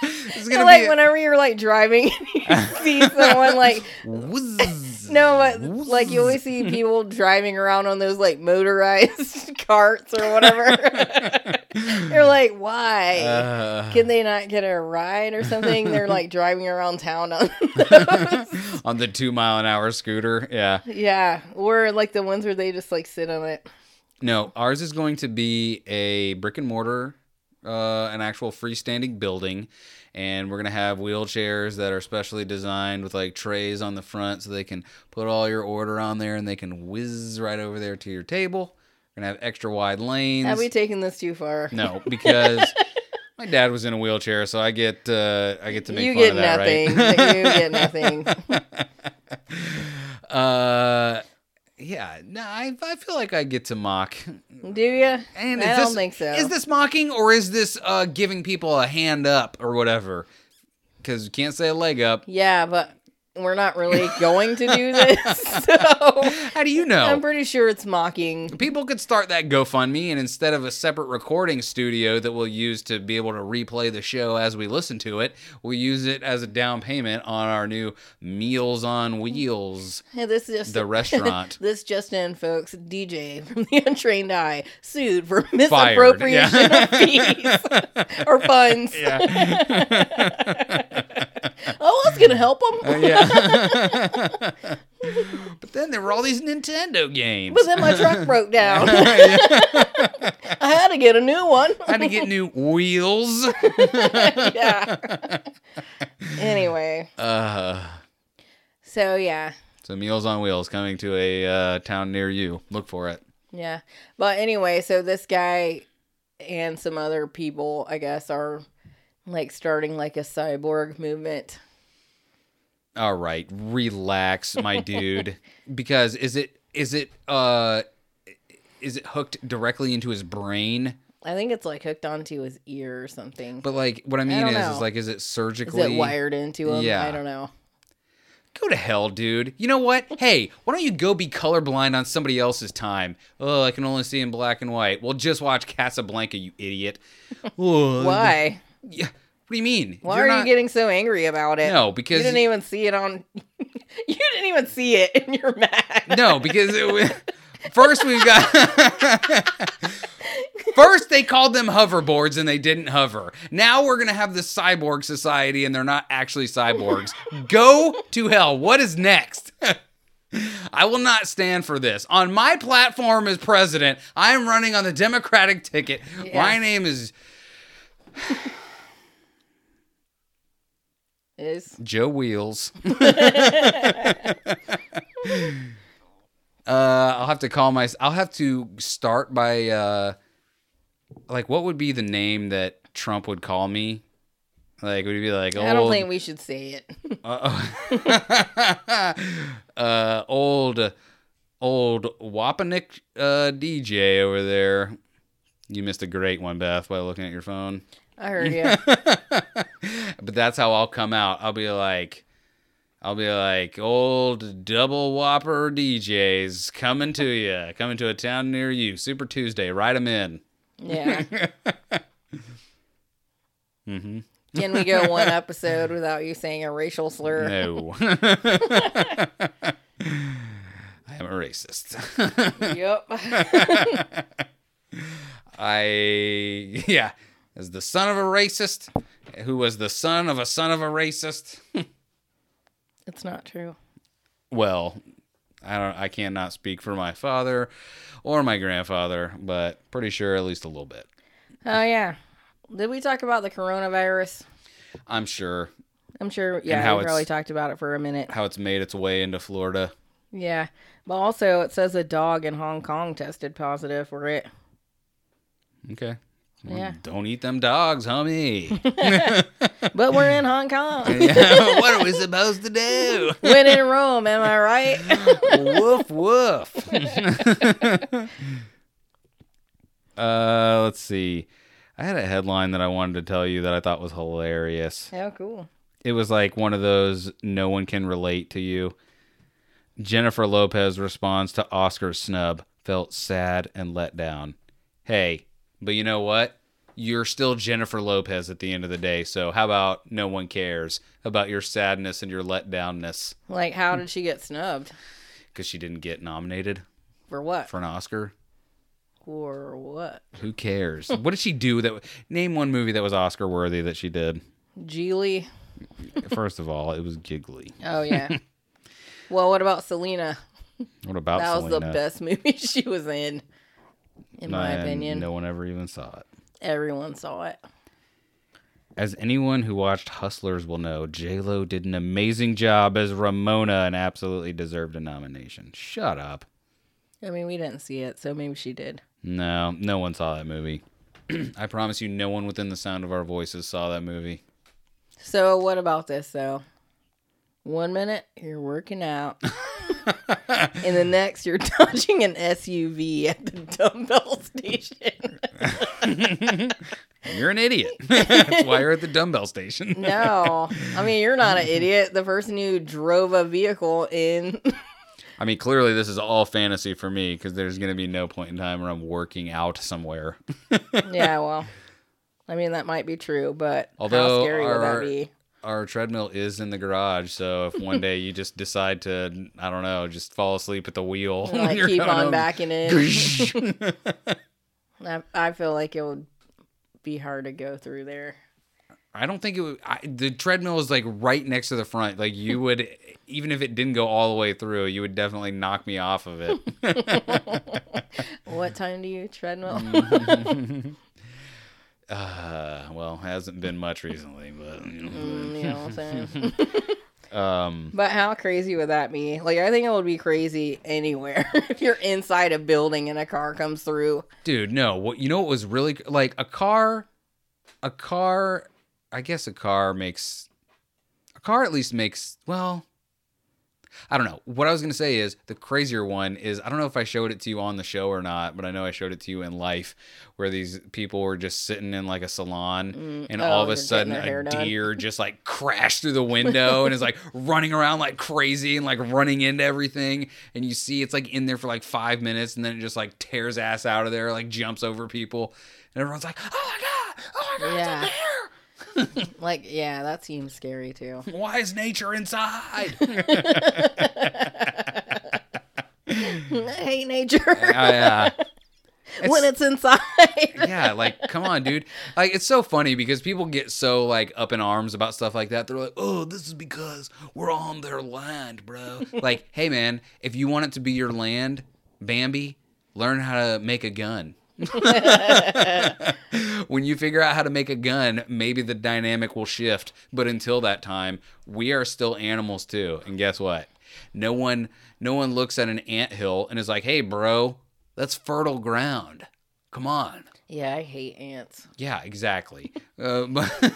this is gonna like a- whenever you're like driving, you see someone like Whizz. No, but like you always see people driving around on those like motorized carts or whatever. They're like, why? Uh, Can they not get a ride or something? They're like driving around town on on the two mile an hour scooter, yeah. Yeah, or like the ones where they just like sit on it. No, ours is going to be a brick and mortar, uh, an actual freestanding building, and we're gonna have wheelchairs that are specially designed with like trays on the front, so they can put all your order on there and they can whiz right over there to your table. We're gonna have extra wide lanes. Have we taken this too far? no, because my dad was in a wheelchair, so I get uh, I get to make you fun get of that, nothing. right? you get nothing. uh, yeah, no, I I feel like I get to mock Do you? And I is don't this, think so. Is this mocking or is this uh, giving people a hand up or whatever? Because you can't say a leg up. yeah, but we're not really going to do this. So How do you know? I'm pretty sure it's mocking. People could start that GoFundMe, and instead of a separate recording studio that we'll use to be able to replay the show as we listen to it, we'll use it as a down payment on our new Meals on Wheels. Hey, this is just The restaurant. this just in, folks. DJ from the Untrained Eye sued for misappropriation yeah. of fees or funds. Yeah. Oh, was gonna help them. Uh, yeah. but then there were all these Nintendo games. But then my truck broke down. I had to get a new one. I had to get new wheels. yeah. anyway, Uh, so yeah, so Meals on Wheels coming to a uh, town near you. Look for it. yeah. But anyway, so this guy and some other people, I guess, are like starting like a cyborg movement. All right, relax, my dude. Because is it is it uh is it hooked directly into his brain? I think it's like hooked onto his ear or something. But like what I mean don't is, know. is like is it surgically it wired into him? Yeah. I don't know. Go to hell, dude. You know what? Hey, why don't you go be colorblind on somebody else's time? Oh, I can only see in black and white. Well, just watch Casablanca, you idiot. Why? Yeah. What do you mean? Why You're are not- you getting so angry about it? No, because you didn't even see it on. you didn't even see it, and you're mad. No, because it, first we've got first they called them hoverboards and they didn't hover. Now we're gonna have the cyborg society and they're not actually cyborgs. Go to hell. What is next? I will not stand for this. On my platform as president, I am running on the Democratic ticket. Yeah. My name is Is Joe Wheels. Uh, I'll have to call my. I'll have to start by uh, like what would be the name that Trump would call me? Like would he be like old? I don't think we should say it. uh, uh, old, old Wapanik uh, DJ over there. You missed a great one, Beth, by looking at your phone. I heard you. but that's how I'll come out. I'll be like, I'll be like, old double whopper DJs coming to you, coming to a town near you. Super Tuesday, write them in. Yeah. mm-hmm. Can we go one episode without you saying a racial slur? No. I am a racist. Yep. I, yeah, as the son of a racist, who was the son of a son of a racist. it's not true. well, I don't. I cannot speak for my father or my grandfather, but pretty sure at least a little bit. Oh yeah. Did we talk about the coronavirus? I'm sure I'm sure. Yeah, we probably talked about it for a minute. how it's made its way into Florida. Yeah, but also it says a dog in Hong Kong tested positive for it. Okay. Yeah. Don't eat them dogs, homie. But we're in Hong Kong. what are we supposed to do? when in Rome, am I right? woof woof. uh, let's see. I had a headline that I wanted to tell you that I thought was hilarious. oh, cool. It was like one of those no one can relate to you. Jennifer Lopez responds to Oscar snub, felt sad and let down. Hey, but you know what? You're still Jennifer Lopez at the end of the day, so how about no one cares about your sadness and your letdownness Like, how did she get snubbed? because she didn't get nominated For what? for an Oscar? For what? Who cares? what did she do that? Name one movie that was Oscar worthy that she did. Gigli? First of all, it was Giggly. Oh, yeah. well, what about Selena? What about That was the best movie she was in, in my And opinion. no one ever even saw it. Everyone saw it. As anyone who watched Hustlers will know, J Lo did an amazing job as Ramona and absolutely deserved a nomination. Shut up. I mean, we didn't see it, so maybe she did. No, no one saw that movie. I promise you, no one within the sound of our voices saw that movie. So, what about this, though? One minute, you're working out. and the next, you're dodging an SUV at the dumbbell station. You're an idiot. That's why you're at the dumbbell station. no. I mean, you're not an idiot. The person who drove a vehicle in. I mean, clearly this is all fantasy for me because there's going to be no point in time where I'm working out somewhere. yeah, well. I mean, that might be true, but Although how scary would our- that be? Our treadmill is in the garage, so if one day you just decide to, I don't know, just fall asleep at the wheel, Like, keep on home, backing it. I, I feel like it would be hard to go through there. I don't think it would. I, the treadmill is like right next to the front. Like you would, even if it didn't go all the way through, you would definitely knock me off of it. What time do you treadmill? Uh, well, hasn't been much recently, but you know. Mm, you know what I'm saying? um, But how crazy would that be? Like, I think it would be crazy anywhere if you're inside a building and a car comes through. dude, no. What you know? What was really like a car? A car. I guess a car makes. A car at least makes well. I don't know. What I was going to say is the crazier one is I don't know if I showed it to you on the show or not, but I know I showed it to you in life where these people were just sitting in like a salon and oh, all of a sudden a done. deer just like crashed through the window and is like running around like crazy and like running into everything and you see it's like in there for like 5 minutes and then it just like tears ass out of there like jumps over people and everyone's like, "Oh my god. Oh my god, Yeah. It's a deer." Like, yeah, that seems scary too. Why is nature inside? I hate nature I, uh, when it's inside. yeah, like come on, dude. Like it's so funny because people get so like up in arms about stuff like that. They're like, "Oh, this is because we're on their land, bro." like, hey man, if you want it to be your land, Bambi, learn how to make a gun. when you figure out how to make a gun, maybe the dynamic will shift. But until that time, we are still animals too. And guess what? No one no one looks at an anthill and is like, "Hey, bro, that's fertile ground. Come on." yeah, I hate ants. Yeah, exactly. uh, but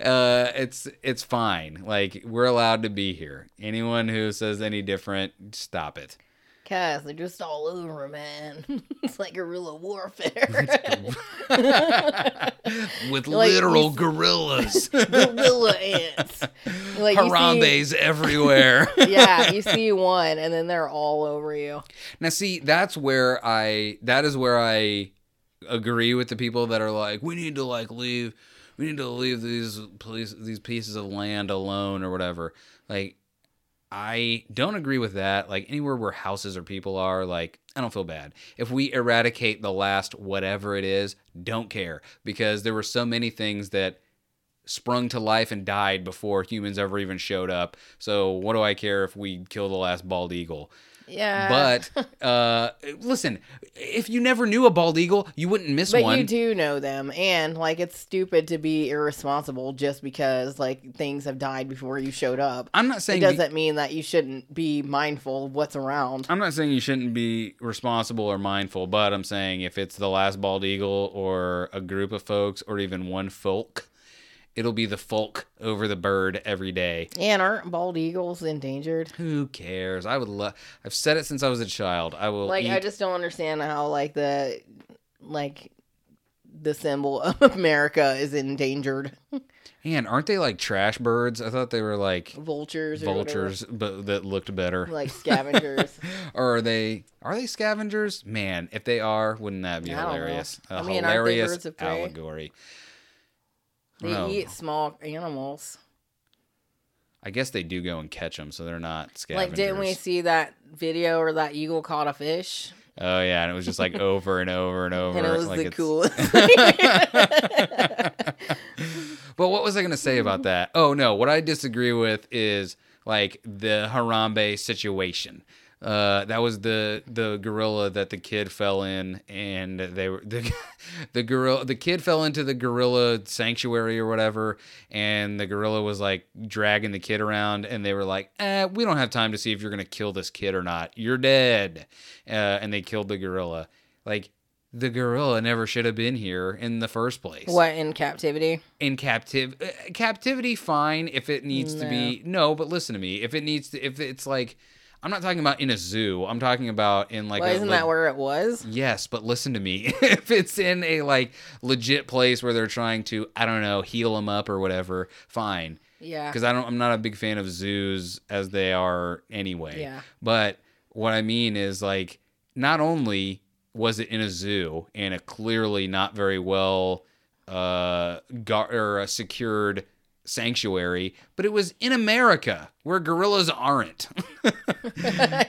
uh, it's it's fine. Like we're allowed to be here. Anyone who says any different, stop it. Cause they're just all over, man. it's like guerrilla warfare. With Like, literal gorillas, guerrilla ants. Like you see- everywhere. yeah, you see one and then they're all over you. Now, see, that's where I that is where I agree with the people that are like, we need to like leave, we need to leave these police these pieces of land alone or whatever. Like, I don't agree with that. Like anywhere where houses or people are, like I don't feel bad if we eradicate the last whatever it is. Don't care because there were so many things that sprung to life and died before humans ever even showed up. So what do I care if we kill the last bald eagle? Yeah. But uh, listen, if you never knew a bald eagle, you wouldn't miss one. But one. you do know them, and like it's stupid to be irresponsible just because like things have died before you showed up. I'm not saying be- doesn't mean that you shouldn't be mindful of what's around. I'm not saying you shouldn't be responsible or mindful, but I'm saying if it's the last bald eagle or a group of folks or even one folk, it'll be the folk over the bird every day. And aren't bald eagles endangered? Who cares? I would love. I've said it since I was a child. I will Like eat. I just don't understand how like the like the symbol of America is endangered. And aren't they like trash birds? I thought they were like Vultures vultures, but that looked better. like scavengers. or are they? Are they scavengers? Man, if they are, wouldn't that be I hilarious? A I mean, aren't they hilarious birds of prey? allegory. They No. eat small animals. I guess they do go and catch them, so they're not scavengers. Like didn't we see that video where that eagle caught a fish? Oh yeah, and it was just like over and over and over. And it was like the it's- coolest. But what was I gonna say about that? Oh no, what I disagree with is like the Harambe situation. Uh, that was the the gorilla that the kid fell in, and they were the the gorilla. The kid fell into the gorilla sanctuary or whatever, and the gorilla was like dragging the kid around, and they were like, eh, "We don't have time to see if you're gonna kill this kid or not. You're dead," uh, and they killed the gorilla. Like the gorilla never should have been here in the first place what in captivity? in captive uh, captivity fine if it needs to be no but listen to me if it needs to if it's like i'm not talking about in a zoo i'm talking about in like Well, isn't le- that where it was? yes but listen to me if it's in a like legit place where they're trying to i don't know heal them up or whatever fine Yeah. because I don't. I'm not a big fan of zoos as they are anyway. Yeah. But what I mean is like, not only was it in a zoo and a clearly not very well uh gar- or a secured sanctuary, but it was in America where gorillas aren't.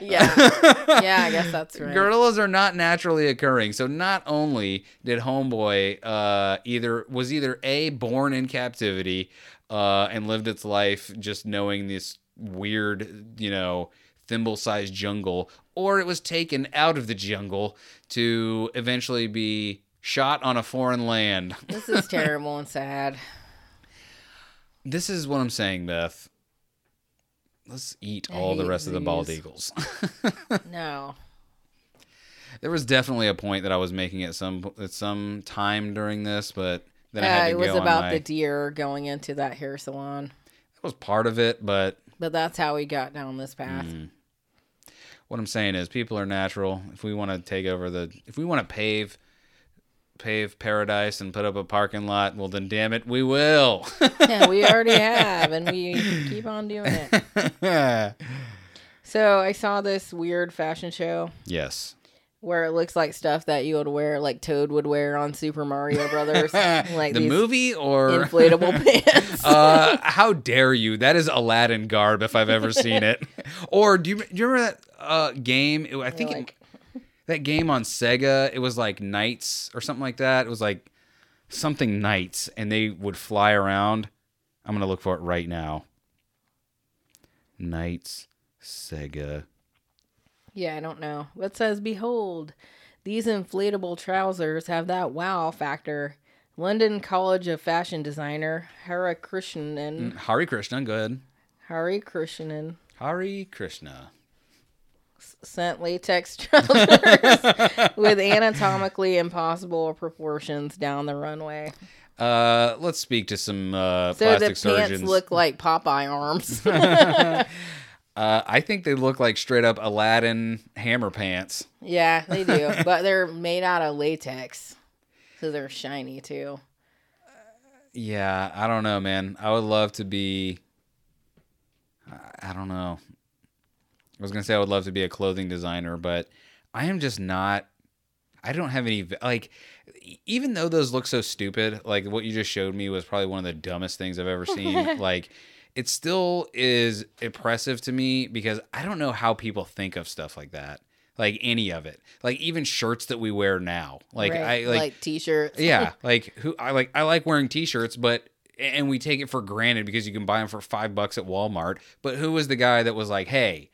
yeah. Yeah, I guess that's right. Gorillas are not naturally occurring. So not only did Homeboy uh, either was either a born in captivity uh, and lived its life just knowing this weird, you know, thimble-sized jungle, or it was taken out of the jungle to eventually be shot on a foreign land. This is terrible and sad. This is what I'm saying, Beth. Let's eat all the rest of the bald eagles. No. There was definitely a point that I was making at some at some time during this, but then I Uh, had to go on. Yeah, it was about my- the deer going into that hair salon. that was part of it, but But that's how we got down this path. Mm. what I'm saying is people are natural. If we want to take over the if we want to pave pave paradise and put up a parking lot, well then damn it, we will. yeah, we already have, and we keep on doing it. So I saw this weird fashion show yes. where it looks like stuff that you would wear, like Toad would wear on Super Mario Brothers, like the movie or inflatable pants. uh, how dare you? That is Aladdin garb if I've ever seen it. or do you, do you remember that uh, game? I think it- like- that game on Sega. It was like Knights or something like that. It was like something Knights, and they would fly around. I'm gonna look for it right now. Knights Sega. Yeah, I don't know. What says, Behold, these inflatable trousers have that wow factor. London College of Fashion designer Hara Krishnan, mm, Hari Krishna, good. Hari Krishnan, Hari Krishna. Sent latex trousers with anatomically impossible proportions down the runway. Uh, let's speak to some uh, So the plastic pants surgeons. look like Popeye arms. uh, I think they look like straight up Aladdin hammer pants. yeah, they do. But they're made out of latex. So they're shiny too. Yeah, I don't know, man. I would love to be. I- I don't know. I was gonna say I would love to be a clothing designer, but I am just not. I don't have any like. Even though those look so stupid, like what you just showed me was probably one of the dumbest things I've ever seen. like, it still is impressive to me because I don't know how people think of stuff like that. Like any of it, like even shirts that we wear now. Like Right, I like t-shirts. yeah like who i like i like wearing t-shirts but and we take it for granted because you can buy them for five bucks at Walmart. But who was the guy that was like, "Hey,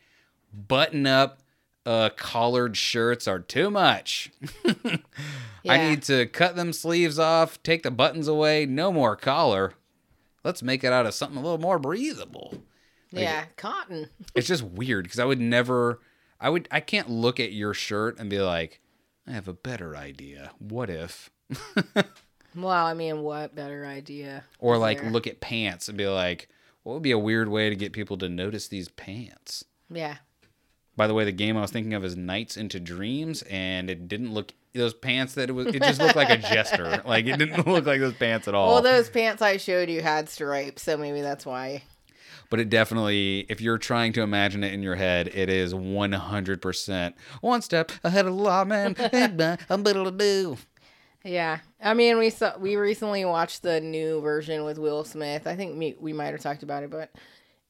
button up uh, collared shirts are too much. I need to cut them sleeves off, take the buttons away, no more collar. Let's make it out of something a little more breathable." yeah, cotton. It's just weird because I would never, I would, I can't look at your shirt and be like, I have a better idea. What if? Well, I mean, what better idea? Or like there? look at pants and be like, what would be a weird way to get people to notice these pants? Yeah. By the way, the game I was thinking of is Nights into Dreams, and it didn't look those pants that it was. It just looked like a jester. Like it didn't look like those pants at all. Well, those pants I showed you had stripes, so maybe that's why. but it definitely, if you're trying to imagine it in your head, it is 100% one step ahead of the lawman. I'm to do. Yeah, I mean, we saw we recently watched the new version with Will Smith. I think me, we might have talked about it, but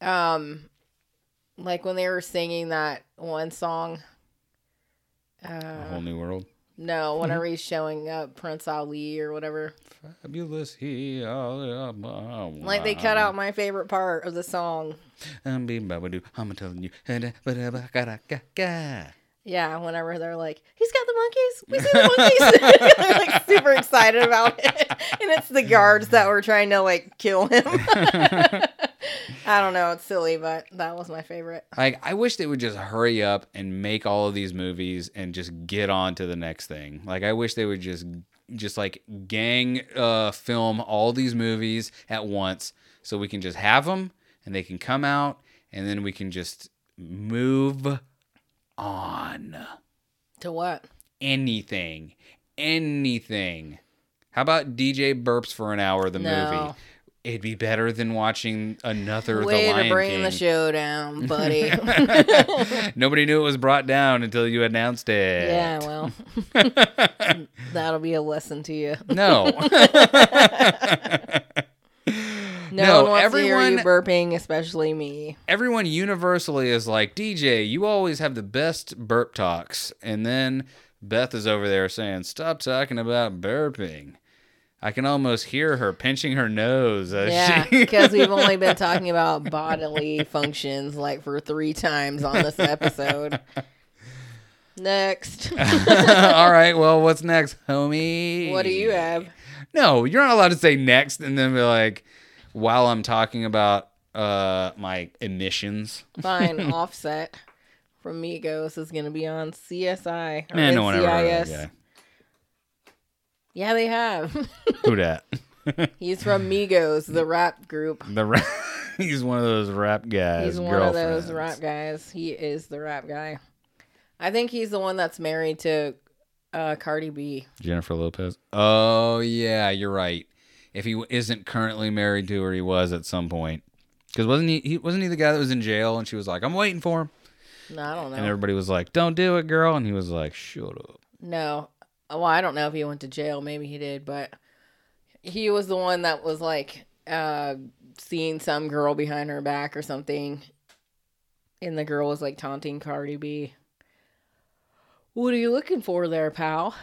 um, like when they were singing that one song. A Uh, whole new world. no, whenever he's showing up Prince Ali or whatever. Fabulous he Like they cut out my favorite part of the song. I'm being babadoo. I'm telling you. Yeah, whenever they're like, he's got the monkeys. We see the monkeys. they're like super excited about it. And it's the guards that were trying to like kill him. I don't know. It's silly, but that was my favorite. Like I wish they would just hurry up and make all of these movies and just get on to the next thing. Like I wish they would just just like gang uh film all these movies at once so we can just have them and they can come out and then we can just move on. To what? anything. Anything. How about DJ Burps for an hour the No. movie? It'd be better than watching another Way The to bring King. the show down, buddy. Nobody knew it was brought down until you announced it. yeah, well, that'll be a lesson to you. No. No, No, one wants to hear everyone- you burping, especially me. Everyone universally is like, DJ, you always have the best burp talks. And then Beth is over there saying, Stop talking about burping. I can almost hear her pinching her nose. As Yeah, she- because we've only been talking about bodily functions like for three times on this episode. Next, All right, well, what's next, homie? what do you have? No, you're not allowed to say next and then be like, while I'm talking about uh my emissions. Fine, Offset from Migos is going to be on CSI Man, no one ever heard of Yeah, they have. Who dat? He's from Migos, the rap group. The rap, he's one of those rap guys. He's one of those rap guys. He is the rap guy. I think he's the one that's married to uh, Cardi B. Jennifer Lopez. Oh yeah, you're right. If he isn't currently married to her, he was at some point. Because wasn't he, he? Wasn't he the guy that was in jail? And she was like, "I'm waiting for him," No, I don't know. and everybody was like, "Don't do it, girl," and he was like, "Shut up." No. Well, I don't know if he went to jail. Maybe he did, but he was the one that was like uh seeing some girl behind her back or something. And the girl was like taunting Cardi B. What are you looking for there, pal?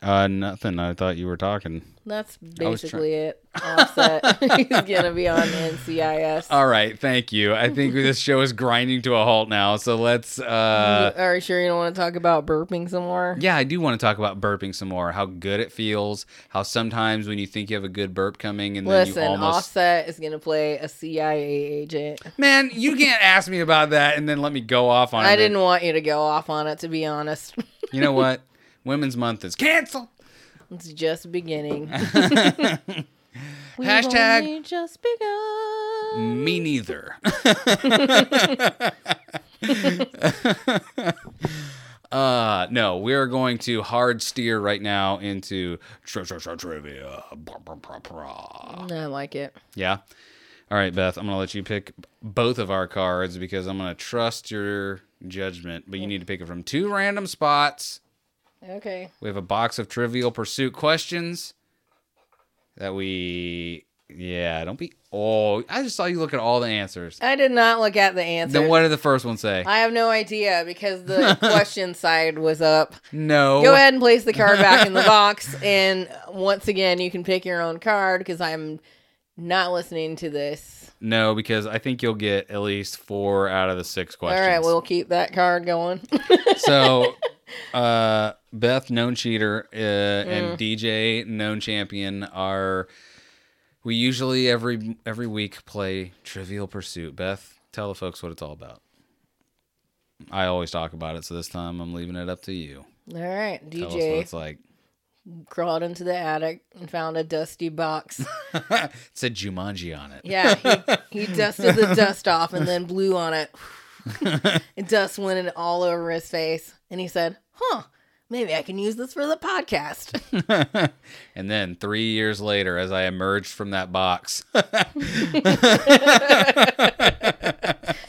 Uh, nothing. I thought you were talking. That's basically it. Offset. He's gonna be on NCIS. All right, thank you. I think this show is grinding to a halt now, so let's. uh Are you sure you don't want to talk about burping some more? Yeah, I do want to talk about burping some more. How good it feels. How sometimes when you think you have a good burp coming, and then Listen, you almost. Offset is gonna play a CIA agent. Man, you can't ask me about that and then let me go off on it. I didn't want you to go off on it, to be honest. You know what? Women's Month is canceled. It's just beginning. Hashtag- just begun. Me neither. uh no, we're going to hard steer right now into tri- tri- tri- trivia. I like it. Yeah. All right, Beth, I'm going to let you pick both of our cards because I'm going to trust your judgment, but you need to pick it from two random spots. Okay. We have a box of trivial pursuit questions that we yeah, don't be oh, I just saw you look at all the answers. I did not look at the answer. Then what did the first one say? I have no idea because the question side was up. no. Go ahead and place the card back in the box, and once again, you can pick your own card because I'm not listening to this. No, because I think you'll get at least four out of the six questions. All right, we'll keep that card going. so uh beth known cheater uh, Mm. and dj known champion are we usually every every week play trivial pursuit beth tell the folks what it's all about i always talk about it so this time i'm leaving it up to you All right, tell us what DJ it's like crawled into the attic and found a dusty box. it said jumanji on it Yeah, he, he dusted the dust off and then blew on it. and dust went in all over his face. And he said, Huh, maybe I can use this for the podcast. and then three years later as i emerged from that box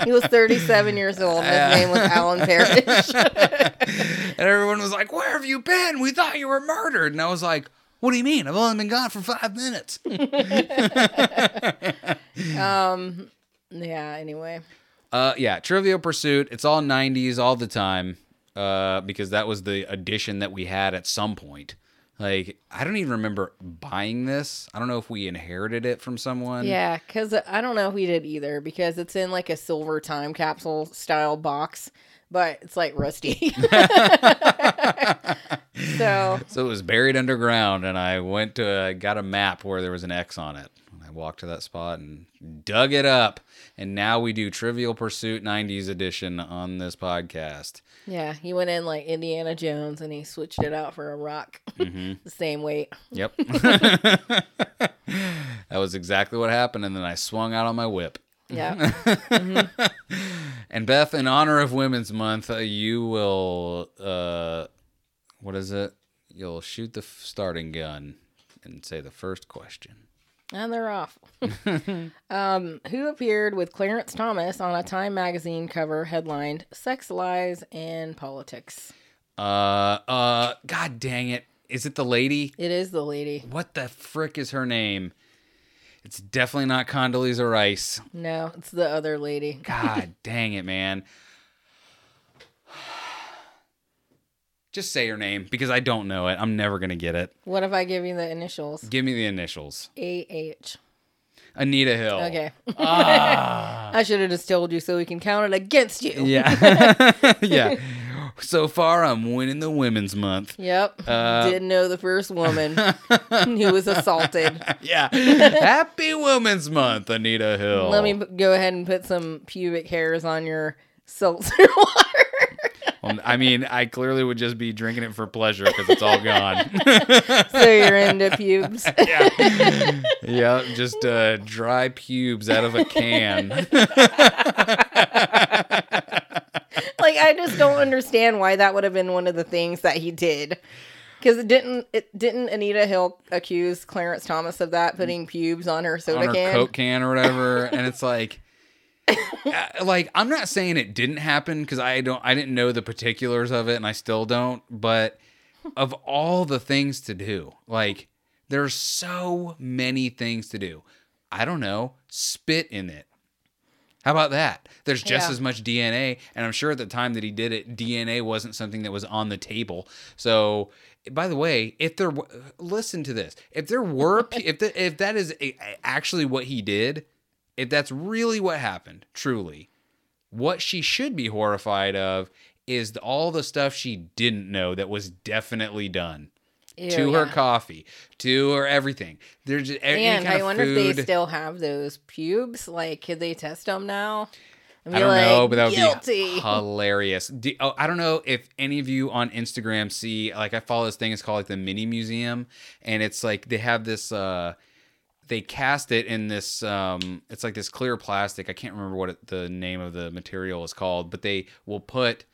He was 37 years old. His name was Alan Parrish. and everyone was like, Where have you been? We thought you were murdered. And I was like, What do you mean? I've only been gone for five minutes. um, yeah, anyway. uh, yeah, Trivial Pursuit. It's all 90s all the time uh, because that was the edition that we had at some point. Like, I don't even remember buying this. I don't know if we inherited it from someone. Yeah, because I don't know if we did either because it's in like a silver time capsule style box, but it's like rusty. so, So it was buried underground, and I went to uh, got a map where there was an X on it. I walked to that spot and dug it up, and now we do Trivial Pursuit '90s edition on this podcast. Yeah, he went in like Indiana Jones and he switched it out for a rock. the same weight. Yep, that was exactly what happened, and then I swung out on my whip. Yeah. And Beth, in honor of Women's Month, uh, you will, uh, what is it? You'll shoot the f- starting gun and say the first question. And they're off. um, who appeared with Clarence Thomas on a Time magazine cover headlined Sex, Lies, and Politics? Uh, uh, God dang it! Is it the lady? It is the lady. What the frick is her name? It's definitely not Condoleezza Rice. No, it's the other lady. God dang it, man. Just say her name because I don't know it. I'm never gonna get it. What if I give you the initials? Give me the initials. A-H. Anita Hill. Okay. Ah. I should have just told you so we can count it against you. Yeah. yeah. So far, I'm winning the Women's Month. Yep. Uh, Didn't know the first woman who was assaulted. Yeah. Happy Women's Month, Anita Hill. Let me b- go ahead and put some pubic hairs on your seltzer water. Well, I mean, I clearly would just be drinking it for pleasure because it's all gone. so you're into pubes. yeah. yeah, just uh, dry pubes out of a can. like I just don't understand why that would have been one of the things that he did. Because it didn't it didn't Anita Hill accuse Clarence Thomas of that putting pubes on her soda on her can? Coke can or whatever, and it's like, Uh, like I'm not saying it didn't happen because I don't, I didn't know the particulars of it, and I still don't. But of all the things to do, like there's so many things to do. I don't know, spit in it. How about that? There's just Yeah. as much DNA, and I'm sure at the time that he did it, DNA wasn't something that was on the table. So, by the way, if there, w- listen to this, if there were, if the, if that is a, a- actually what he did, if that's really what happened, truly, what she should be horrified of is all the stuff she didn't know that was definitely done Ew, to her coffee, to her everything. There's just And kind I of wonder if they still have those pubes. Like, could they test them now? I don't know, but that would guilty. be hilarious. Do, oh, I don't know if any of you on Instagram see like I follow this thing. It's called like the Mini Museum, and it's like they have this. uh They cast it in this. um It's like this clear plastic. I can't remember what it, the name of the material is called, but they will put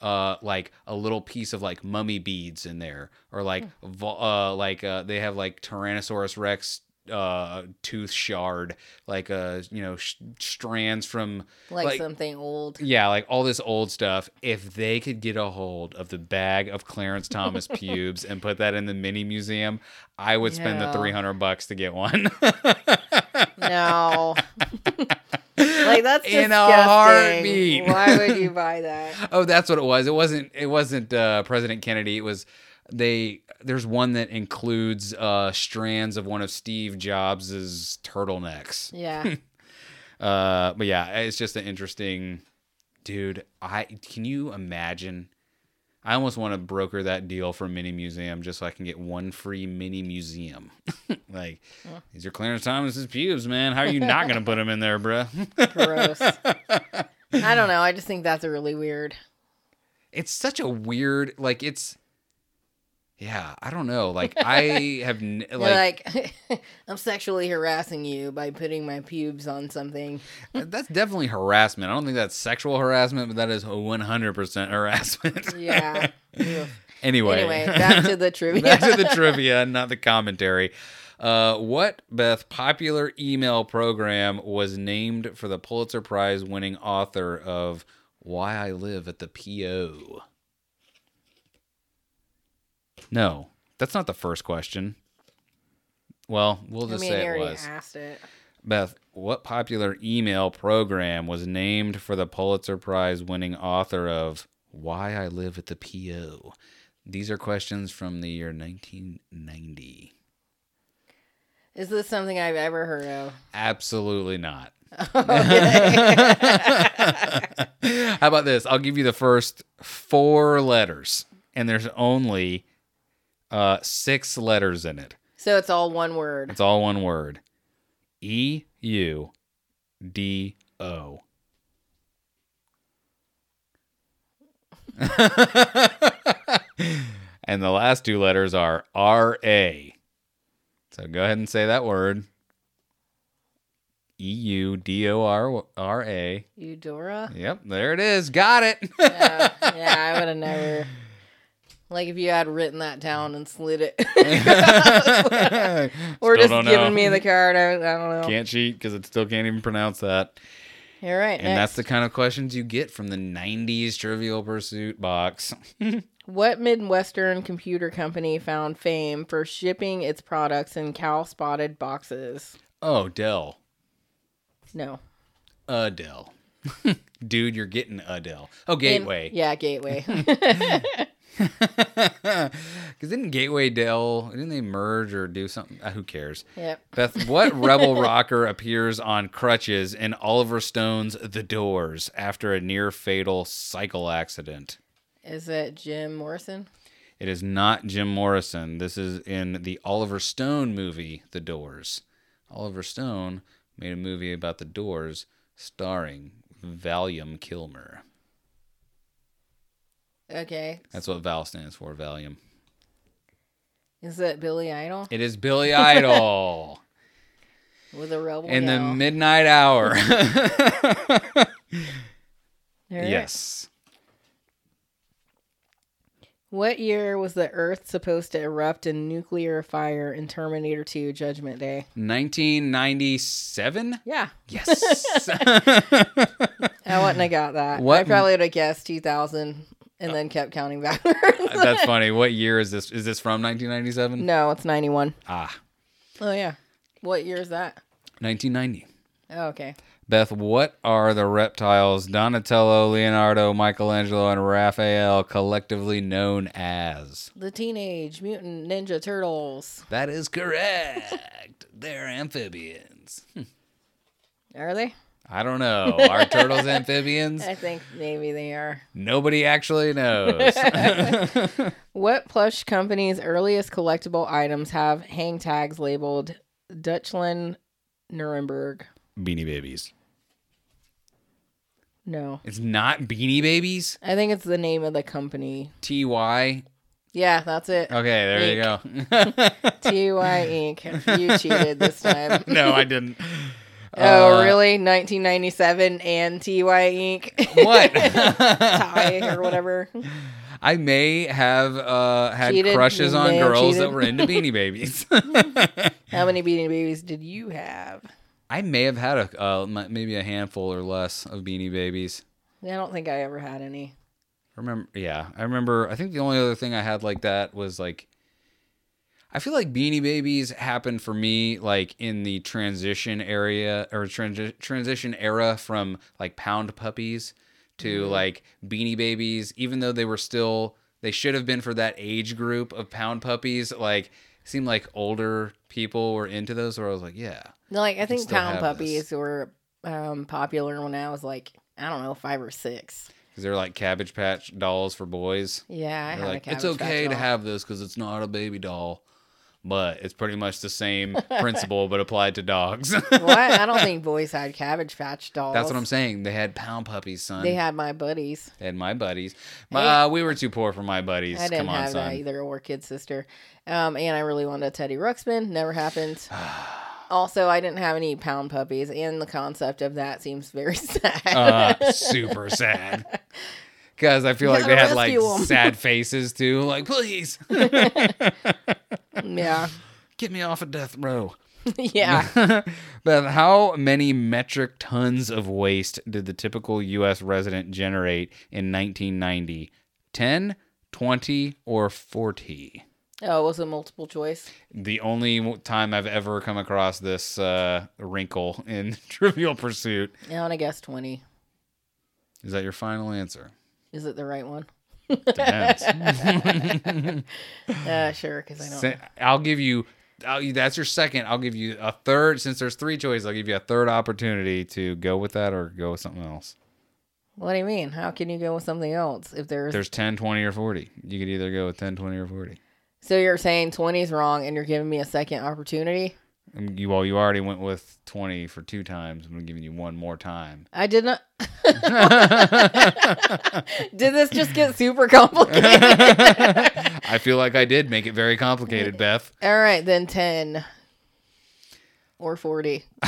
uh like a little piece of like mummy beads in there or like vo- uh like uh they have like tyrannosaurus rex uh tooth shard like uh you know sh- strands from like, something old. yeah, like all this old stuff. If they could get a hold of the bag of Clarence Thomas pubes and put that in the mini museum, I would spend the 300 bucks to get one. No. like that's In a heartbeat. Why would you buy that? oh, that's what it was. It wasn't it wasn't uh, President Kennedy. It was they there's one that includes uh, strands of one of Steve Jobs's turtlenecks. Yeah. Uh, but yeah, it's just an interesting dude. I can you imagine? I almost want to broker that deal for Mini Museum just so I can get one free mini museum. like, these are Clarence Thomas's pubes, man. How are you not gonna put them in there, bruh? Gross. I don't know. I just think that's a really weird. it's such a weird, like, it's. Yeah, I don't know. Like, I have n- like, like, I'm sexually harassing you by putting my pubes on something. that's definitely harassment. I don't think that's sexual harassment, but that is 100% harassment. Yeah. Anyway, anyway, back to the trivia. Back to the trivia, not the commentary. Uh, what Beth popular email program was named for the Pulitzer Prize winning author of Why I Live at the PO? No, that's not the first question. Well, we'll I just mean, say it was. asked it. Beth, what popular email program was named for the Pulitzer Prize winning author of Why I Live at the PO? These are questions from the year 1990. Is this something I've ever heard of? Absolutely not. Okay. How about this? I'll give you the first four letters, and there's only uh, six letters in it. so it's all one word. It's all one word E U D O. and the last two letters are R A. So go ahead and say that word. E U D O R R A. Eudora? Yep, there it is. Got it. Yeah, yeah, I would have never. Like if you had written that down and slid it, or just giving know. me the card. I, I don't know. Can't cheat because it still can't even pronounce that. All right, And that's the kind of questions you get from the 90s Trivial Pursuit box. What Midwestern computer company found fame for shipping its products in cow spotted boxes? oh, Dell. No. Adele. Dude, you're getting Adele. Oh, In- Gateway. yeah, Gateway. Because didn't Gateway Dell, didn't they merge or do something? Uh, who cares? yep. Beth, what rebel rocker appears on crutches in Oliver Stone's The Doors after a near fatal cycle accident? Is it Jim Morrison? It is not Jim Morrison. This is in the Oliver Stone movie, The Doors. Oliver Stone made a movie about The Doors starring Valium Kilmer. Okay. That's what Val stands for, Valium. Is it Billy Idol It is Billy Idol with a rebel in the midnight hour. Yes. What year was the Earth supposed to erupt in nuclear fire in Terminator 2 Judgment Day? 1997? Yeah. Yes. I wouldn't have got that. What- I probably would have guessed 2000 and then kept counting backwards. That's funny. What year is this? Is this from 1997? no, it's 91. Ah, Oh, yeah. What year is that? 1990. Oh, okay. Beth, what are the reptiles Donatello, Leonardo, Michelangelo, and Raphael collectively known as? The Teenage Mutant Ninja Turtles. That is correct. They're amphibians. Are they? I don't know. Are turtles amphibians? I think maybe they are. Nobody actually knows. What plush company's earliest collectible items have hang tags labeled Dutchland Nuremberg? Beanie Babies. No. It's not Beanie Babies? I think it's the name of the company. T-Y? Yeah, that's it. Okay, there you go. TY Inc. You cheated this time. no, I didn't. Oh, Uh, really? 1997 and TY Inc. What? Tie or whatever. I may have uh, had Cheated. crushes You on girls that were into Beanie Babies. How many Beanie Babies did you have? I may have had a uh, maybe a handful or less of Beanie Babies. I don't think I ever had any. Remember? Yeah, I remember. I think the only other thing I had like that was like. I feel like Beanie Babies happened for me like in the transition area or transi- transition era from like Pound Puppies to like Beanie Babies, even though they were still they should have been for that age group of pound puppies. Like, seemed like older people were into those. Where I was like, yeah, No, like I think pound puppies were um, popular when I was like I don't know five or six. because they're like Cabbage Patch dolls for boys. Yeah, I They're had like, a it's Cabbage Patch okay to doll. have this because it's not a baby doll, but it's pretty much the same principle but applied to dogs. what? I don't think boys had Cabbage Patch dolls. That's what I'm saying. They had pound puppies, son. They had my buddies. They had my buddies. My, uh, we were too poor for my buddies. I didn't Come on, have son. that either, or kid sister. Um, and I really wanted a Teddy Ruxpin. Never happened. also, I didn't have any pound puppies, and the concept of that seems very sad. uh, super sad. Because I feel like they had like rescue 'em. sad faces too. Like, please yeah, get me off of death row. yeah. but how many metric tons of waste did the typical U.S. resident generate in 1990? 10, 20, or 40? Oh, it was it multiple choice? The only time I've ever come across this uh, wrinkle in Trivial Pursuit. I want to guess twenty. Is that your final answer? Is it the right one? Depends. Uh, sure, because I don't. I'll give you. I'll, that's your second. I'll give you a third. Since there's three choices, I'll give you a third opportunity to go with that or go with something else. What do you mean? How can you go with something else if there's? There's 10, 20, or 40. You could either go with 10, 20, or 40. So you're saying 20 is wrong, and you're giving me a second opportunity? You, well, you already went with 20 for two times. I'm giving you one more time. I did not. did this just get super complicated? I feel like I did make it very complicated, Beth. All right, then 10 or 40.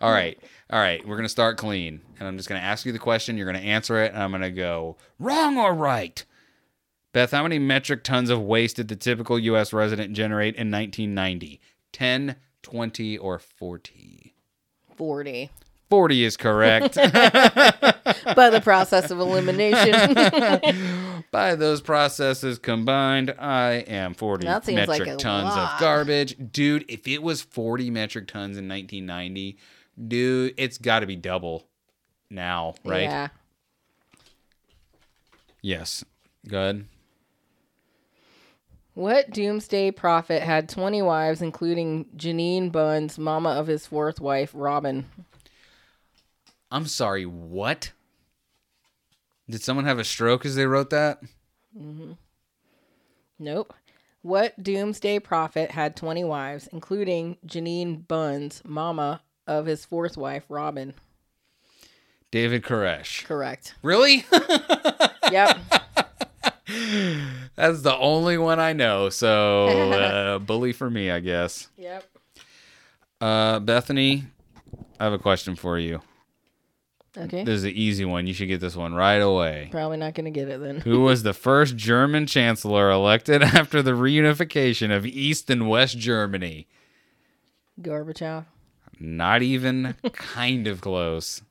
All right. All right. We're going to start clean. And I'm just going to ask you the question. You're going to answer it. And I'm going to go wrong or right. Beth, how many metric tons of waste did the typical U.S. resident generate in 1990? 10, 20, or 40? 40. 40 is correct. By the process of elimination. By those processes combined, I am 40 That seems like metric a tons lot. of garbage. Dude, if it was 40 metric tons in 1990, dude, it's got to be double now, right? Yeah. Yes. Good. What doomsday prophet had 20 wives, including Jeannine Bunds, mama of his fourth wife, Robin? I'm sorry, what? Did someone have a stroke as they wrote that? Mm-hmm. Nope. What doomsday prophet had 20 wives, including Jeannine Bunds, mama of his fourth wife, Robin? David Koresh. Correct. Really? Yep. That's the only one I know. So, uh, bully for me, I guess. yep. Uh, Bethany, I have a question for you. Okay. This is an easy one. You should get this one right away. Probably not going to get it then. Who was the first German chancellor elected after the reunification of East and West Germany? Gorbachev. Not even kind of close.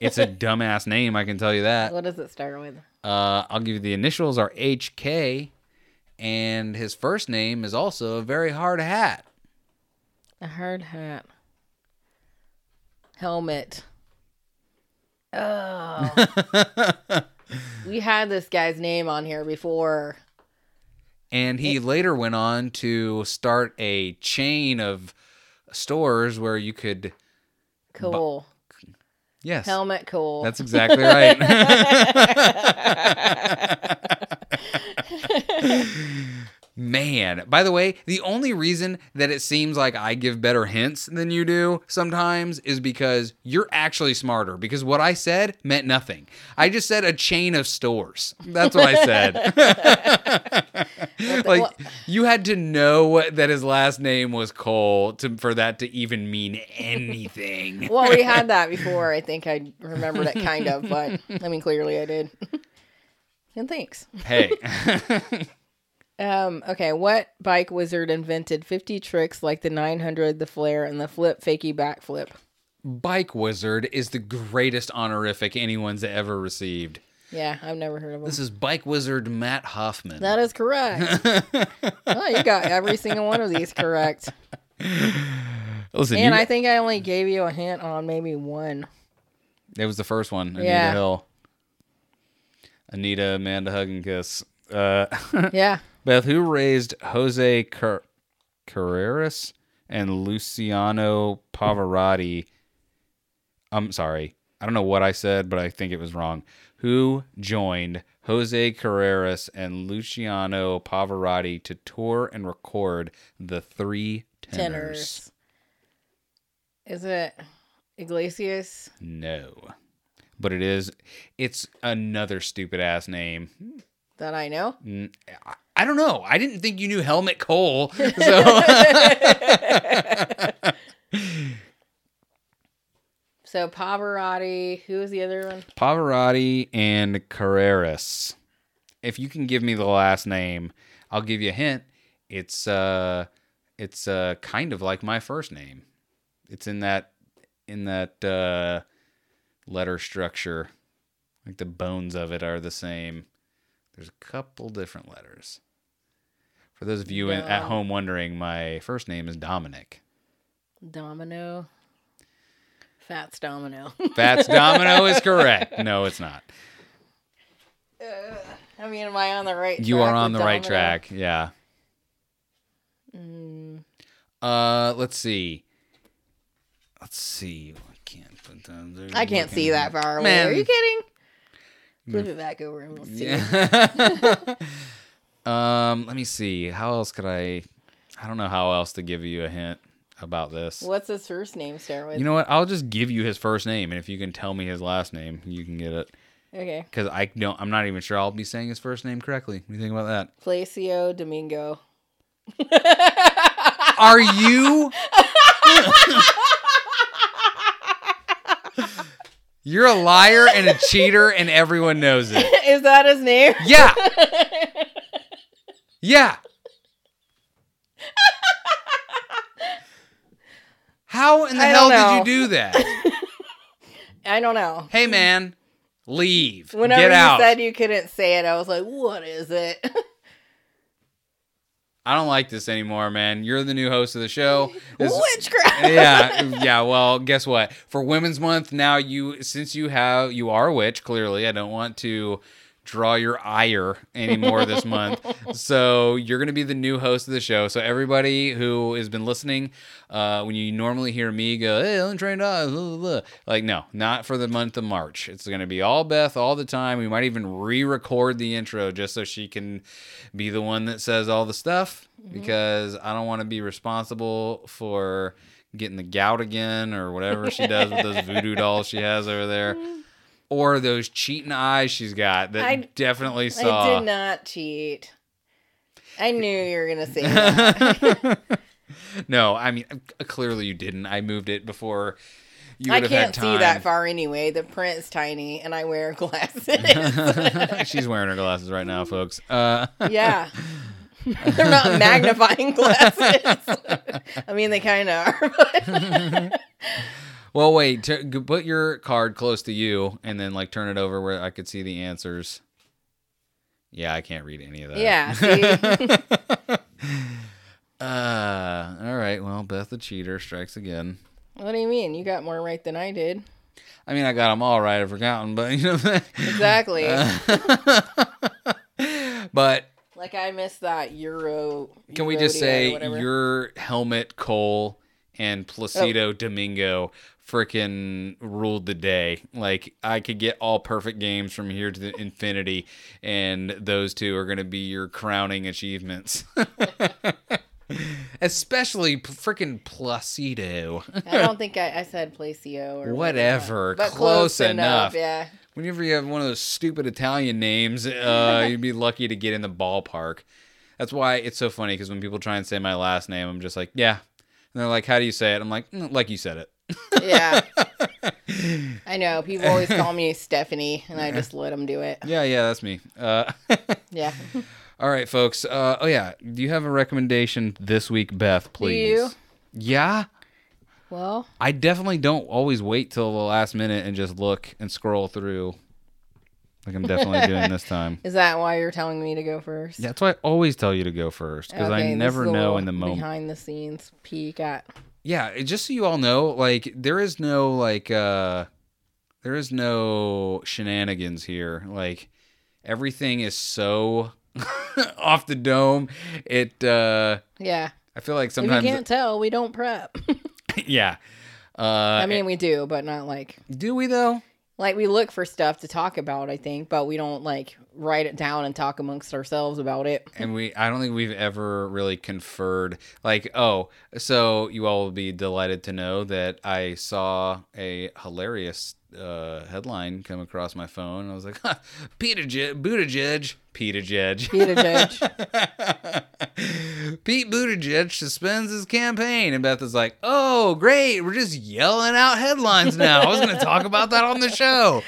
It's a dumbass name, I can tell you that. What does it start with? Uh, I'll give you the initials are HK, and his first name is also a very hard hat. A hard hat. Helmet. Oh. we had this guy's name on here before. And he later went on to start a chain of stores where you could. Cool. Yes. Helmut Kohl. That's exactly right. Man, by the way, the only reason that it seems like I give better hints than you do sometimes is because you're actually smarter. Because what I said meant nothing. I just said a chain of stores. That's what I said. like what- you had to know that his last name was Kohl to, for that to even mean anything. well, we had that before. I think I remembered it kind of, but I mean, clearly I did. and thanks. hey. Um, okay, what bike wizard invented 50 tricks like the 900, the flair, and the flip fakey backflip? Bike Wizard is the greatest honorific anyone's ever received. Yeah, I've never heard of him. This is Bike Wizard Matt Hoffman. That is correct. oh, you got every single one of these correct. Listen, And you, I think I only gave you a hint on maybe one. it was the first one. Anita Yeah. Hill. Anita, Amanda, hug and kiss. Uh, Yeah. Beth, who raised Jose Car- Carreras and Luciano Pavarotti? I'm sorry. I don't know what I said, but I think it was wrong. Who joined Jose Carreras and Luciano Pavarotti to tour and record the three tenors? Tenors. Is it Iglesias? No. But it is it's another stupid ass name. That I know. I- I don't know. I didn't think you knew Helmut Kohl. So So Pavarotti. Who was the other one? Pavarotti and Carreras. If you can give me the last name, I'll give you a hint. It's uh it's uh kind of like my first name. It's in that in that uh letter structure. Like the bones of it are the same. There's a couple different letters. For those of you in, at home wondering, my first name is Dominic. Domino. Fats Domino. Fats Domino is correct. No, it's not. I mean, am I on the right? You are on the right track. Yeah. Mm, Uh, let's see. Let's see. I can't put that. I can't see that far away. Are you kidding? Flip it back over and we'll see. Yeah. um, let me see. How else could I? I don't know how else to give you a hint about this. What's his first name start with? You know what? I'll just give you his first name, and if you can tell me his last name, you can get it. okay. Because I don't. I'm not even sure I'll be saying his first name correctly. What do you think about that? Placio Domingo. Are you? You're a liar and a cheater, and everyone knows it. Is that his name? Yeah. Yeah. How in the I hell did you do that? I don't know. Hey man, leave. Whenever Get you out. said you couldn't say it, I was like, "What is it?" I don't like this anymore, man. You're the new host of the show. This- Witchcraft. yeah, yeah. Well, guess what? For Women's Month, now you since you have you are a witch. Clearly, I don't want to draw your ire anymore this month. So you're gonna be the new host of the show. So everybody who has been listening, uh, when you normally hear me go, "Hey, untrained eyes," uh, blah, blah, blah," like no, not for the month of March. It's gonna be all Beth all the time. We might even re-record the intro just so she can be the one that says all the stuff mm-hmm. because I don't want to be responsible for getting the gout again or whatever she does with those voodoo dolls she has over there. Mm-hmm. Or those cheating eyes she's got that I- definitely I saw. did not cheat. I knew you were gonna say that. no, I mean clearly you didn't. I moved it before you I can't see that far anyway. The print's tiny, and I wear glasses. She's wearing her glasses right now, folks. Uh, yeah, they're not magnifying glasses. I mean, they kind of are. Well, wait. T- put your card close to you, and then like turn it over where I could see the answers. Yeah, I can't read any of that. yeah? Uh, all right. Well, Beth the cheater strikes again. what do you mean? You got more right than I did. I mean, I got them all right. I've forgotten, but you know. Exactly. but like I missed that Euro. can we just say your Helmut Kohl and Placido Domingo freaking ruled the day. Like I could get all perfect games from here to the infinity, and those two are going to be your crowning achievements. Especially freaking Placido. I don't think I, I said Placio or Whatever, but close enough. Yeah. Whenever you have one of those stupid Italian names, uh, you'd be lucky to get in the ballpark. That's why it's so funny because when people try and say my last name, I'm just like, yeah. And they're like, how do you say it? I'm like, "Mm, like you said it. Yeah. I know. People always call me Stephanie, and I just let them do it. Yeah, yeah, that's me. Uh, Yeah. all right, folks. Uh, oh, yeah. Do you have a recommendation this week, Beth, please? you? Yeah. Well, I definitely don't always wait till the last minute and just look and scroll through like I'm definitely doing this time. is that why you're telling me to go first? That's why I always tell you to go first because Okay, I never know in the moment. Behind the scenes peek at. Yeah, just so you all know, like there is no like uh there is no shenanigans here. Like everything is so off the dome. It uh Yeah. I feel like If you can't tell, we don't prep. yeah. Uh I mean, we do, but not like do we though? Like we look for stuff to talk about. I think, but we don't like write it down and talk amongst ourselves about it. and we I don't think we've ever really conferred like oh so you all will be delighted to know that I saw a hilarious uh, headline come across my phone. I was like, huh, Peter J- Buttigieg, Peter Judge, Peter Judge. Pete Buttigieg suspends his campaign, and Beth is like, "Oh, great! We're just yelling out headlines now. I was going to talk about that on the show.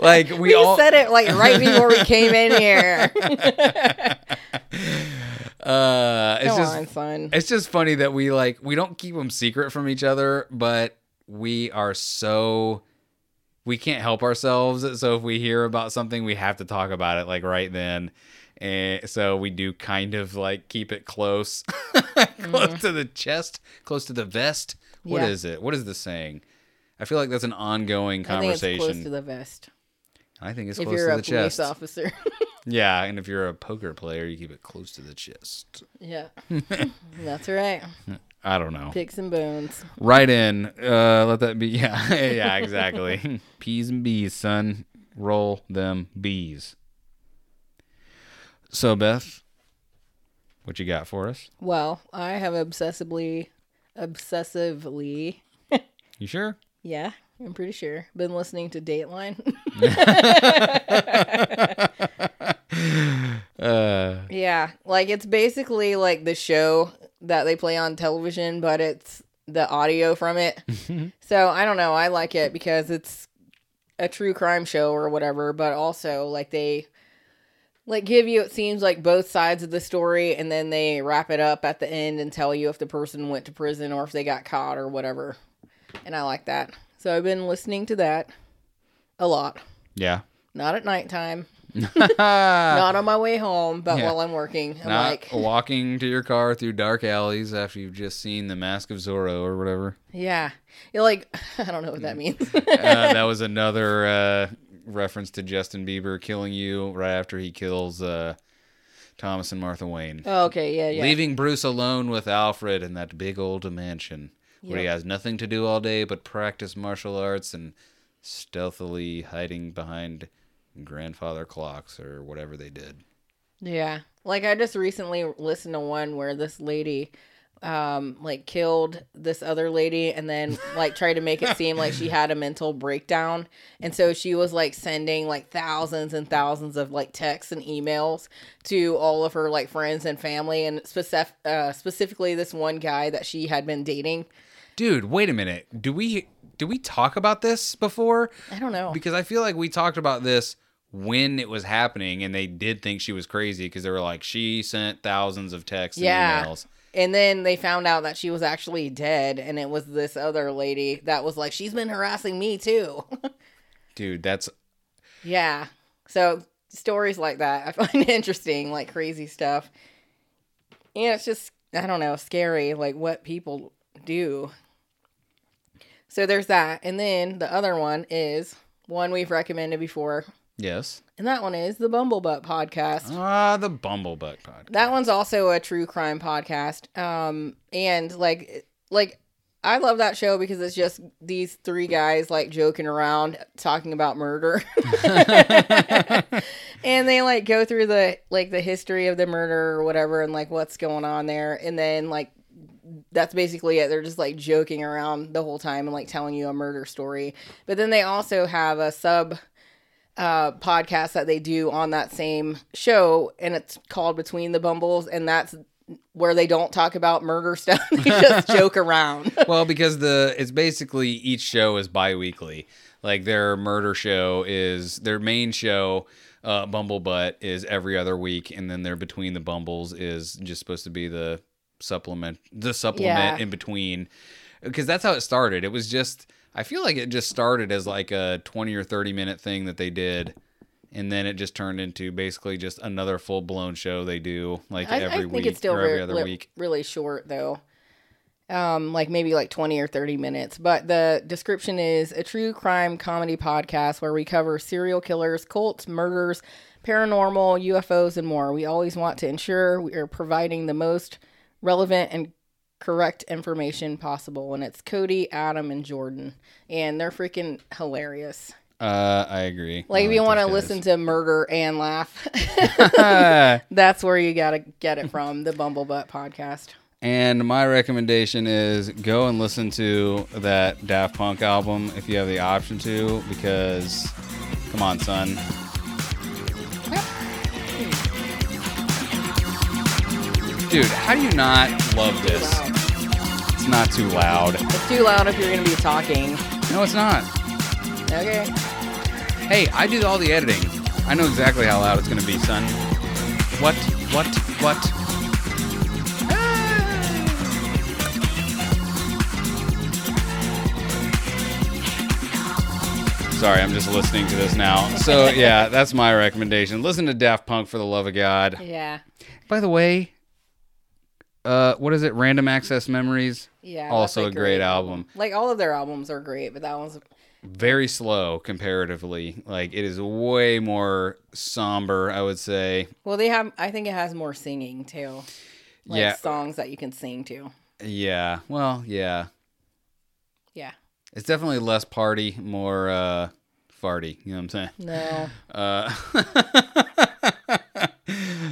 Like we, We all said it like right before we came in here. Uh, it's Come just on, son. it's just funny that we like we don't keep them secret from each other, but we are so we can't help ourselves. So if we hear about something, we have to talk about it like right then. And so we do kind of like keep it close, close mm-hmm. to the chest, close to the vest. What is Yeah. it? What is the saying? I feel like that's an ongoing I think it's conversation. close to the vest. I think it's If close you're to a the police chest. officer. Yeah, and if you're a poker player, you keep it close to the chest. yeah. That's right. I don't know. Picks and bones. Right in. Uh, let that be. Yeah, yeah, exactly. P's and B's, son. Roll them bees. So, Beth, what you got for us? Well, I have obsessively, obsessively, You sure? yeah, I'm pretty sure, been listening to Dateline. Uh, yeah, like it's basically like the show that they play on television, but it's the audio from it. Mm-hmm. so I don't know. I like it because it's a true crime show or whatever, but also like they like give you it seems like both sides of the story and then they wrap it up at the end and tell you if the person went to prison or if they got caught or whatever. And I like that. So I've been listening to that a lot. yeah. Not at nighttime, not on my way home, but Yeah. while I'm working. I'm Not like, walking to your car through dark alleys after you've just seen The Mask of Zorro or whatever. yeah. You're like, I don't know what that means. uh, that was another uh, reference to Justin Bieber killing you right after he kills uh, Thomas and Martha Wayne. oh, okay, yeah, yeah. Leaving Bruce alone with Alfred in that big old mansion where he has nothing to do all day but practice martial arts and stealthily hiding behind grandfather clocks or whatever they did. Yeah. Like I just recently listened to one where this lady um like killed this other lady and then like tried to make it seem like she had a mental breakdown and so she was like sending like thousands and thousands of like texts and emails to all of her like friends and family and specific uh, specifically this one guy that she had been dating Dude, wait a minute. Do we do we talk about this before? i don't know Because I feel like we talked about this when it was happening and they did think she was crazy because they were like she sent thousands of texts and Yeah. emails. And then they found out that she was actually dead, and it was this other lady that was like, she's been harassing me too. Dude, that's yeah. So stories like that, I find interesting, like crazy stuff. And it's just, I don't know, scary, like what people do. So there's that. And then the other one is one we've recommended before. yes. And that one is the Bumblebutt podcast. Ah, the Bumblebutt podcast. That one's also a true crime podcast. Um, and like, like I love that show because it's just these three guys like joking around talking about murder. and they like go through the like the history of the murder or whatever and like what's going on there and then like that's basically it. They're just like joking around the whole time and like telling you a murder story. But then they also have a sub uh podcast that they do on that same show and it's called Between the Bumbles and that's where they don't talk about murder stuff. they just joke around. well, because the it's basically each show is bi-weekly. Like their murder show is their main show uh Bumblebutt is every other week and then their Between the Bumbles is just supposed to be the supplement the supplement Yeah. in between because that's how it started. It was just I feel like it just started as like a 20 or 30 minute thing that they did and then it just turned into basically just another full blown show they do like I, I every think week it's still or every very, other li- week. really short though. um, like maybe like 20 or 30 minutes. But the description is a true crime comedy podcast where we cover serial killers, cults, murders, paranormal, UFOs, and more. We always want to ensure we are providing the most relevant and correct information possible. And it's Cody, Adam, and Jordan. And they're freaking hilarious. Uh, I agree. Like, I if you want to listen to murder and laugh, that's where you got to get it from the Bumblebutt podcast. and my recommendation is go and listen to that Daft Punk album if you have the option to, because come on, son. Dude, how do you not love this? It's not too loud. It's too loud if you're to be talking. No, it's not. Okay. Hey, I do all the editing. I know exactly how loud it's gonna be, son. What? What? What? Sorry, I'm just listening to this now. So yeah, that's my recommendation. Listen to Daft Punk for the love of God. Yeah. By the way, uh, what is it? Random Access Memories. Yeah. Also a great album. Like all of their albums are great, but that one's very slow comparatively. Like it is way more somber, I would say. well, they have. I think it has more singing too. Like Yeah. songs that you can sing to. Yeah. Well, yeah. Yeah. It's definitely less party, more uh farty, you know what I'm saying? No. Uh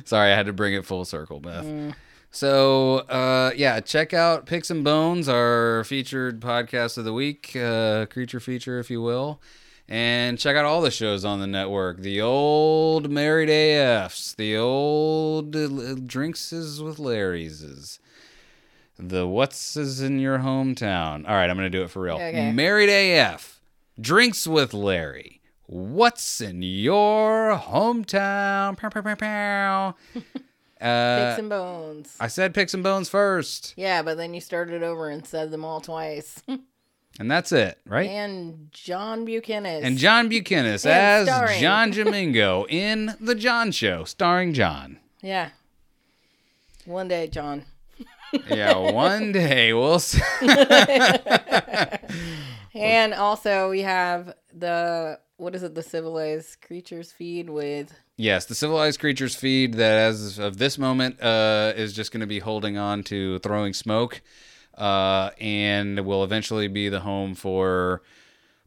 Sorry, I had to bring it full circle, Beth. Mm. So, uh, yeah, check out Picks and Bones, our featured podcast of the week, uh, creature feature, if you will. And check out all the shows on the network the old Married AFs, the old Drinks is with Larry's, the What's is in your hometown. All right, I'm going to do it for real. Okay. Married AF, Drinks with Larry. What's in your hometown? Pow, pow, pow, pow. Uh, Picks and bones. I said picks and bones first, Yeah, but then you started over and said them all twice. and that's it, right? and John Buchanan. And John Buchanan as starring. John Domingo in The John Show, starring John. Yeah. One day, John. Yeah, one day we'll see. And also we have the what is it? The civilized creatures feed with Yes, the civilized creatures feed that, as of this moment, uh, is just going to be holding on to throwing smoke, uh, and will eventually be the home for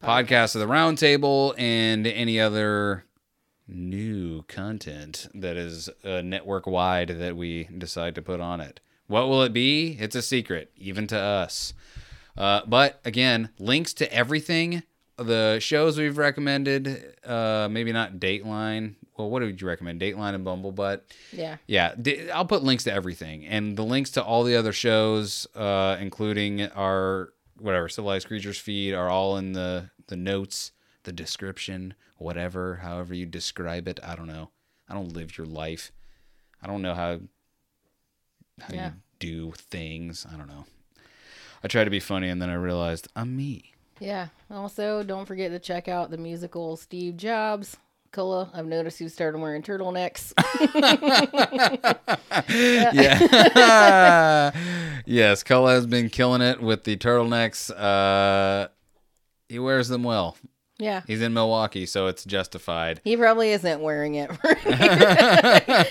podcasts of the roundtable and any other new content that is uh, network wide that we decide to put on it. What will it be? It's a secret, even to us. Uh, but again, links to everything, the shows we've recommended, uh, maybe not Dateline. Well, what would you recommend? Dateline and Bumble, Bumblebutt. yeah. Yeah, I'll put links to everything, and the links to all the other shows, uh, including our whatever civilized creatures feed, are all in the the notes, the description, whatever, however you describe it. I don't know. I don't live your life. I don't know how how Yeah. you do things. I don't know. I tried to be funny, and then I realized I'm me. Yeah. Also, don't forget to check out the musical Steve Jobs. Cullah, I've noticed you started wearing turtlenecks. yeah. yes, Cullen has been killing it with the turtlenecks. Uh, he wears them well. Yeah. He's in Milwaukee, so it's justified. He probably isn't wearing it.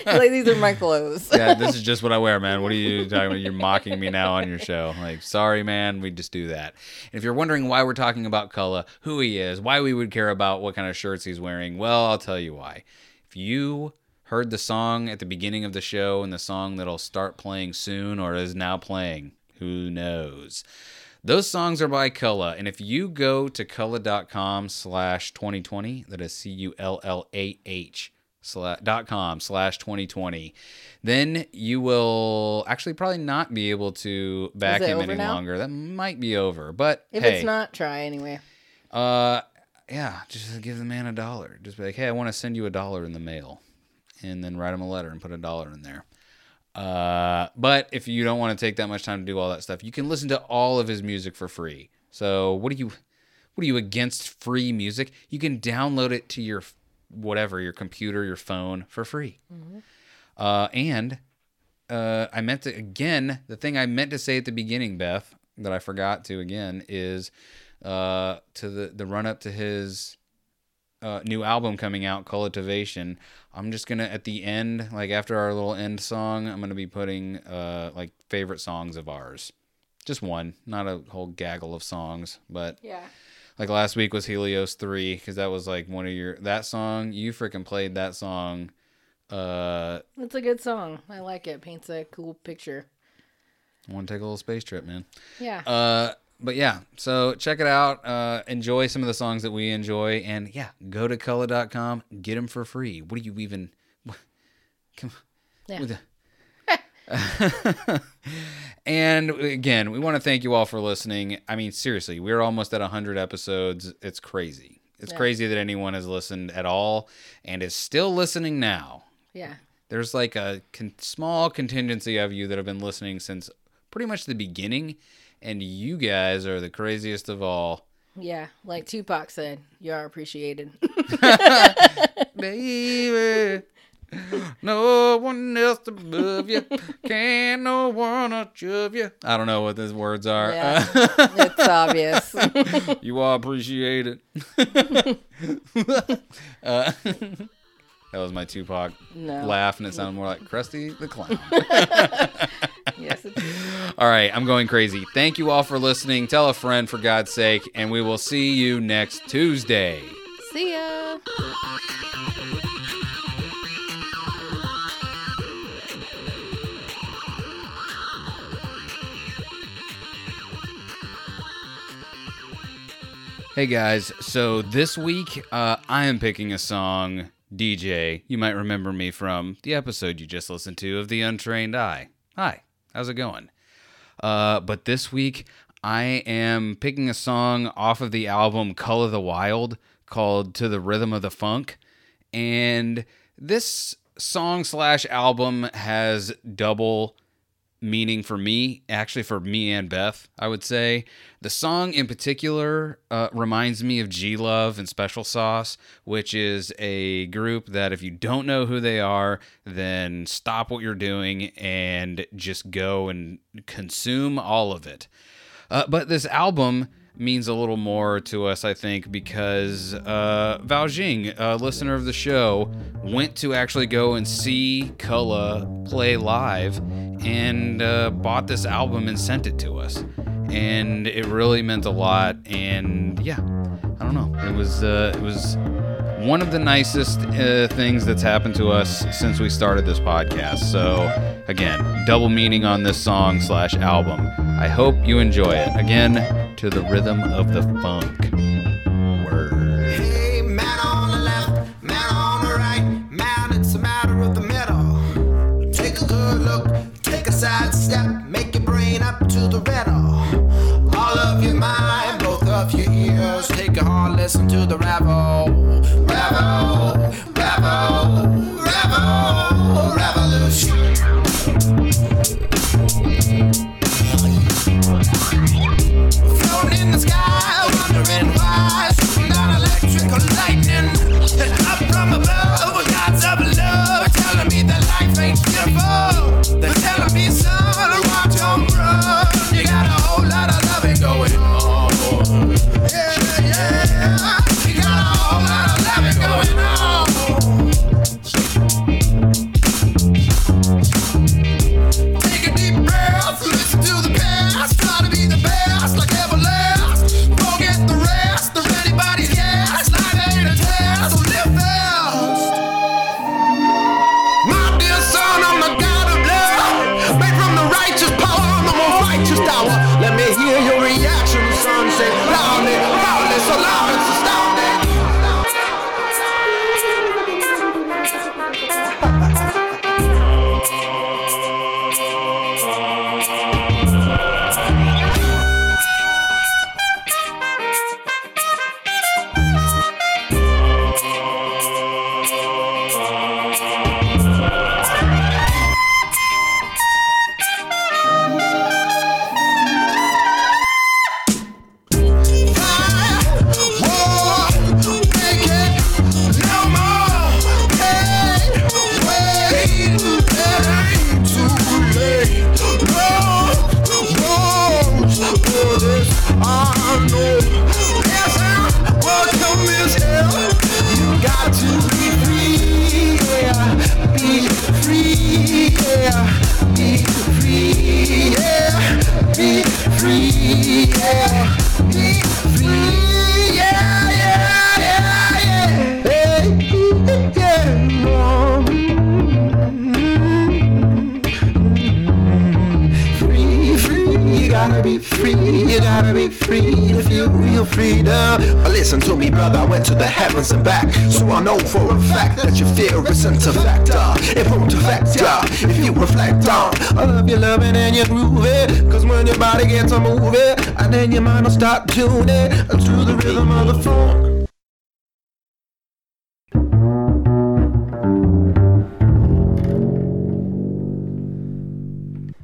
like these are my clothes. Yeah, this is just what I wear, man. What are you talking about? You're mocking me now on your show. Like, sorry, man. We just do that. And if you're wondering why we're talking about Cullen, who he is, why we would care about what kind of shirts he's wearing, well, I'll tell you why. If you heard the song at the beginning of the show and the song that'll start playing soon or is now playing, who knows? Those songs are by Cullah, and if you go to cullah.com slash 2020, that is C-U-L-L-A-H dot com slash 2020, then you will actually probably not be able to back him any now? longer. That might be over, but If hey, it's not, try anyway. uh, yeah, just give the man a dollar. Just be like, hey, I want to send you a dollar in the mail, and then write him a letter and put a dollar in there. Uh, but if you don't want to take that much time to do all that stuff, you can listen to all of his music for free. So what are you, what are you against free music? You can download it to your whatever, your computer, your phone for free. Uh, and uh, I meant to again. The thing I meant to say at the beginning, Beth, that I forgot to again is uh, to the the run up to his uh, new album coming out, Cultivation. I'm just gonna at the end, like after our little end song, I'm gonna be putting uh, like favorite songs of ours. Just one, not a whole gaggle of songs, but Yeah. like last week was Helios three because that was like one of your that song. You freaking played that song. Uh, It's a good song. I like it. Paints a cool picture. I want to take a little space trip, man. Yeah. Uh, but yeah, so check it out. Uh, enjoy some of the songs that we enjoy, and yeah, go to cullah.com, get them for free. What do you even? What, come Yeah. with the- and again, we want to thank you all for listening. I mean, seriously, we're almost at 100 episodes. It's crazy. It's Yeah. crazy that anyone has listened at all and is still listening now. yeah. There's like a con- small contingency of you that have been listening since pretty much the beginning, and you guys are the craziest of all. Yeah. Like Tupac said, you are appreciated. Baby, no one else above you. Can no one above you. I don't know what those words are. Yeah. it's obvious. you all appreciate it. uh, that was my Tupac No. laugh, and it sounded more like Krusty the Clown. yes. All right, I'm going crazy. Thank you all for listening. Tell a friend for God's sake, and we will see you next Tuesday. see ya. Hey guys, so this week uh, I am picking a song. DJ, you might remember me from the episode you just listened to of The Untrained Eye. Hi, how's it going? Uh, but this week I am picking a song off of the album Color of the Wild called To the Rhythm of the Funk. And this song slash album has double meaning for me, actually for me and Beth, I would say. The song in particular uh, reminds me of G Love and Special Sauce, which is a group that if you don't know who they are, then stop what you're doing and just go and consume all of it. Uh, but this album means a little more to us, I think, because uh, Val Jing, a listener of the show, went to actually go and see Cullah play live and uh, bought this album and sent it to us. And it really meant a lot. And yeah, I don't know. It was uh, it was one of the nicest uh, things that's happened to us since we started this podcast. So, again, double meaning on this song slash album. I hope you enjoy it. Again, to the rhythm of the funk. Word. Hey, man on the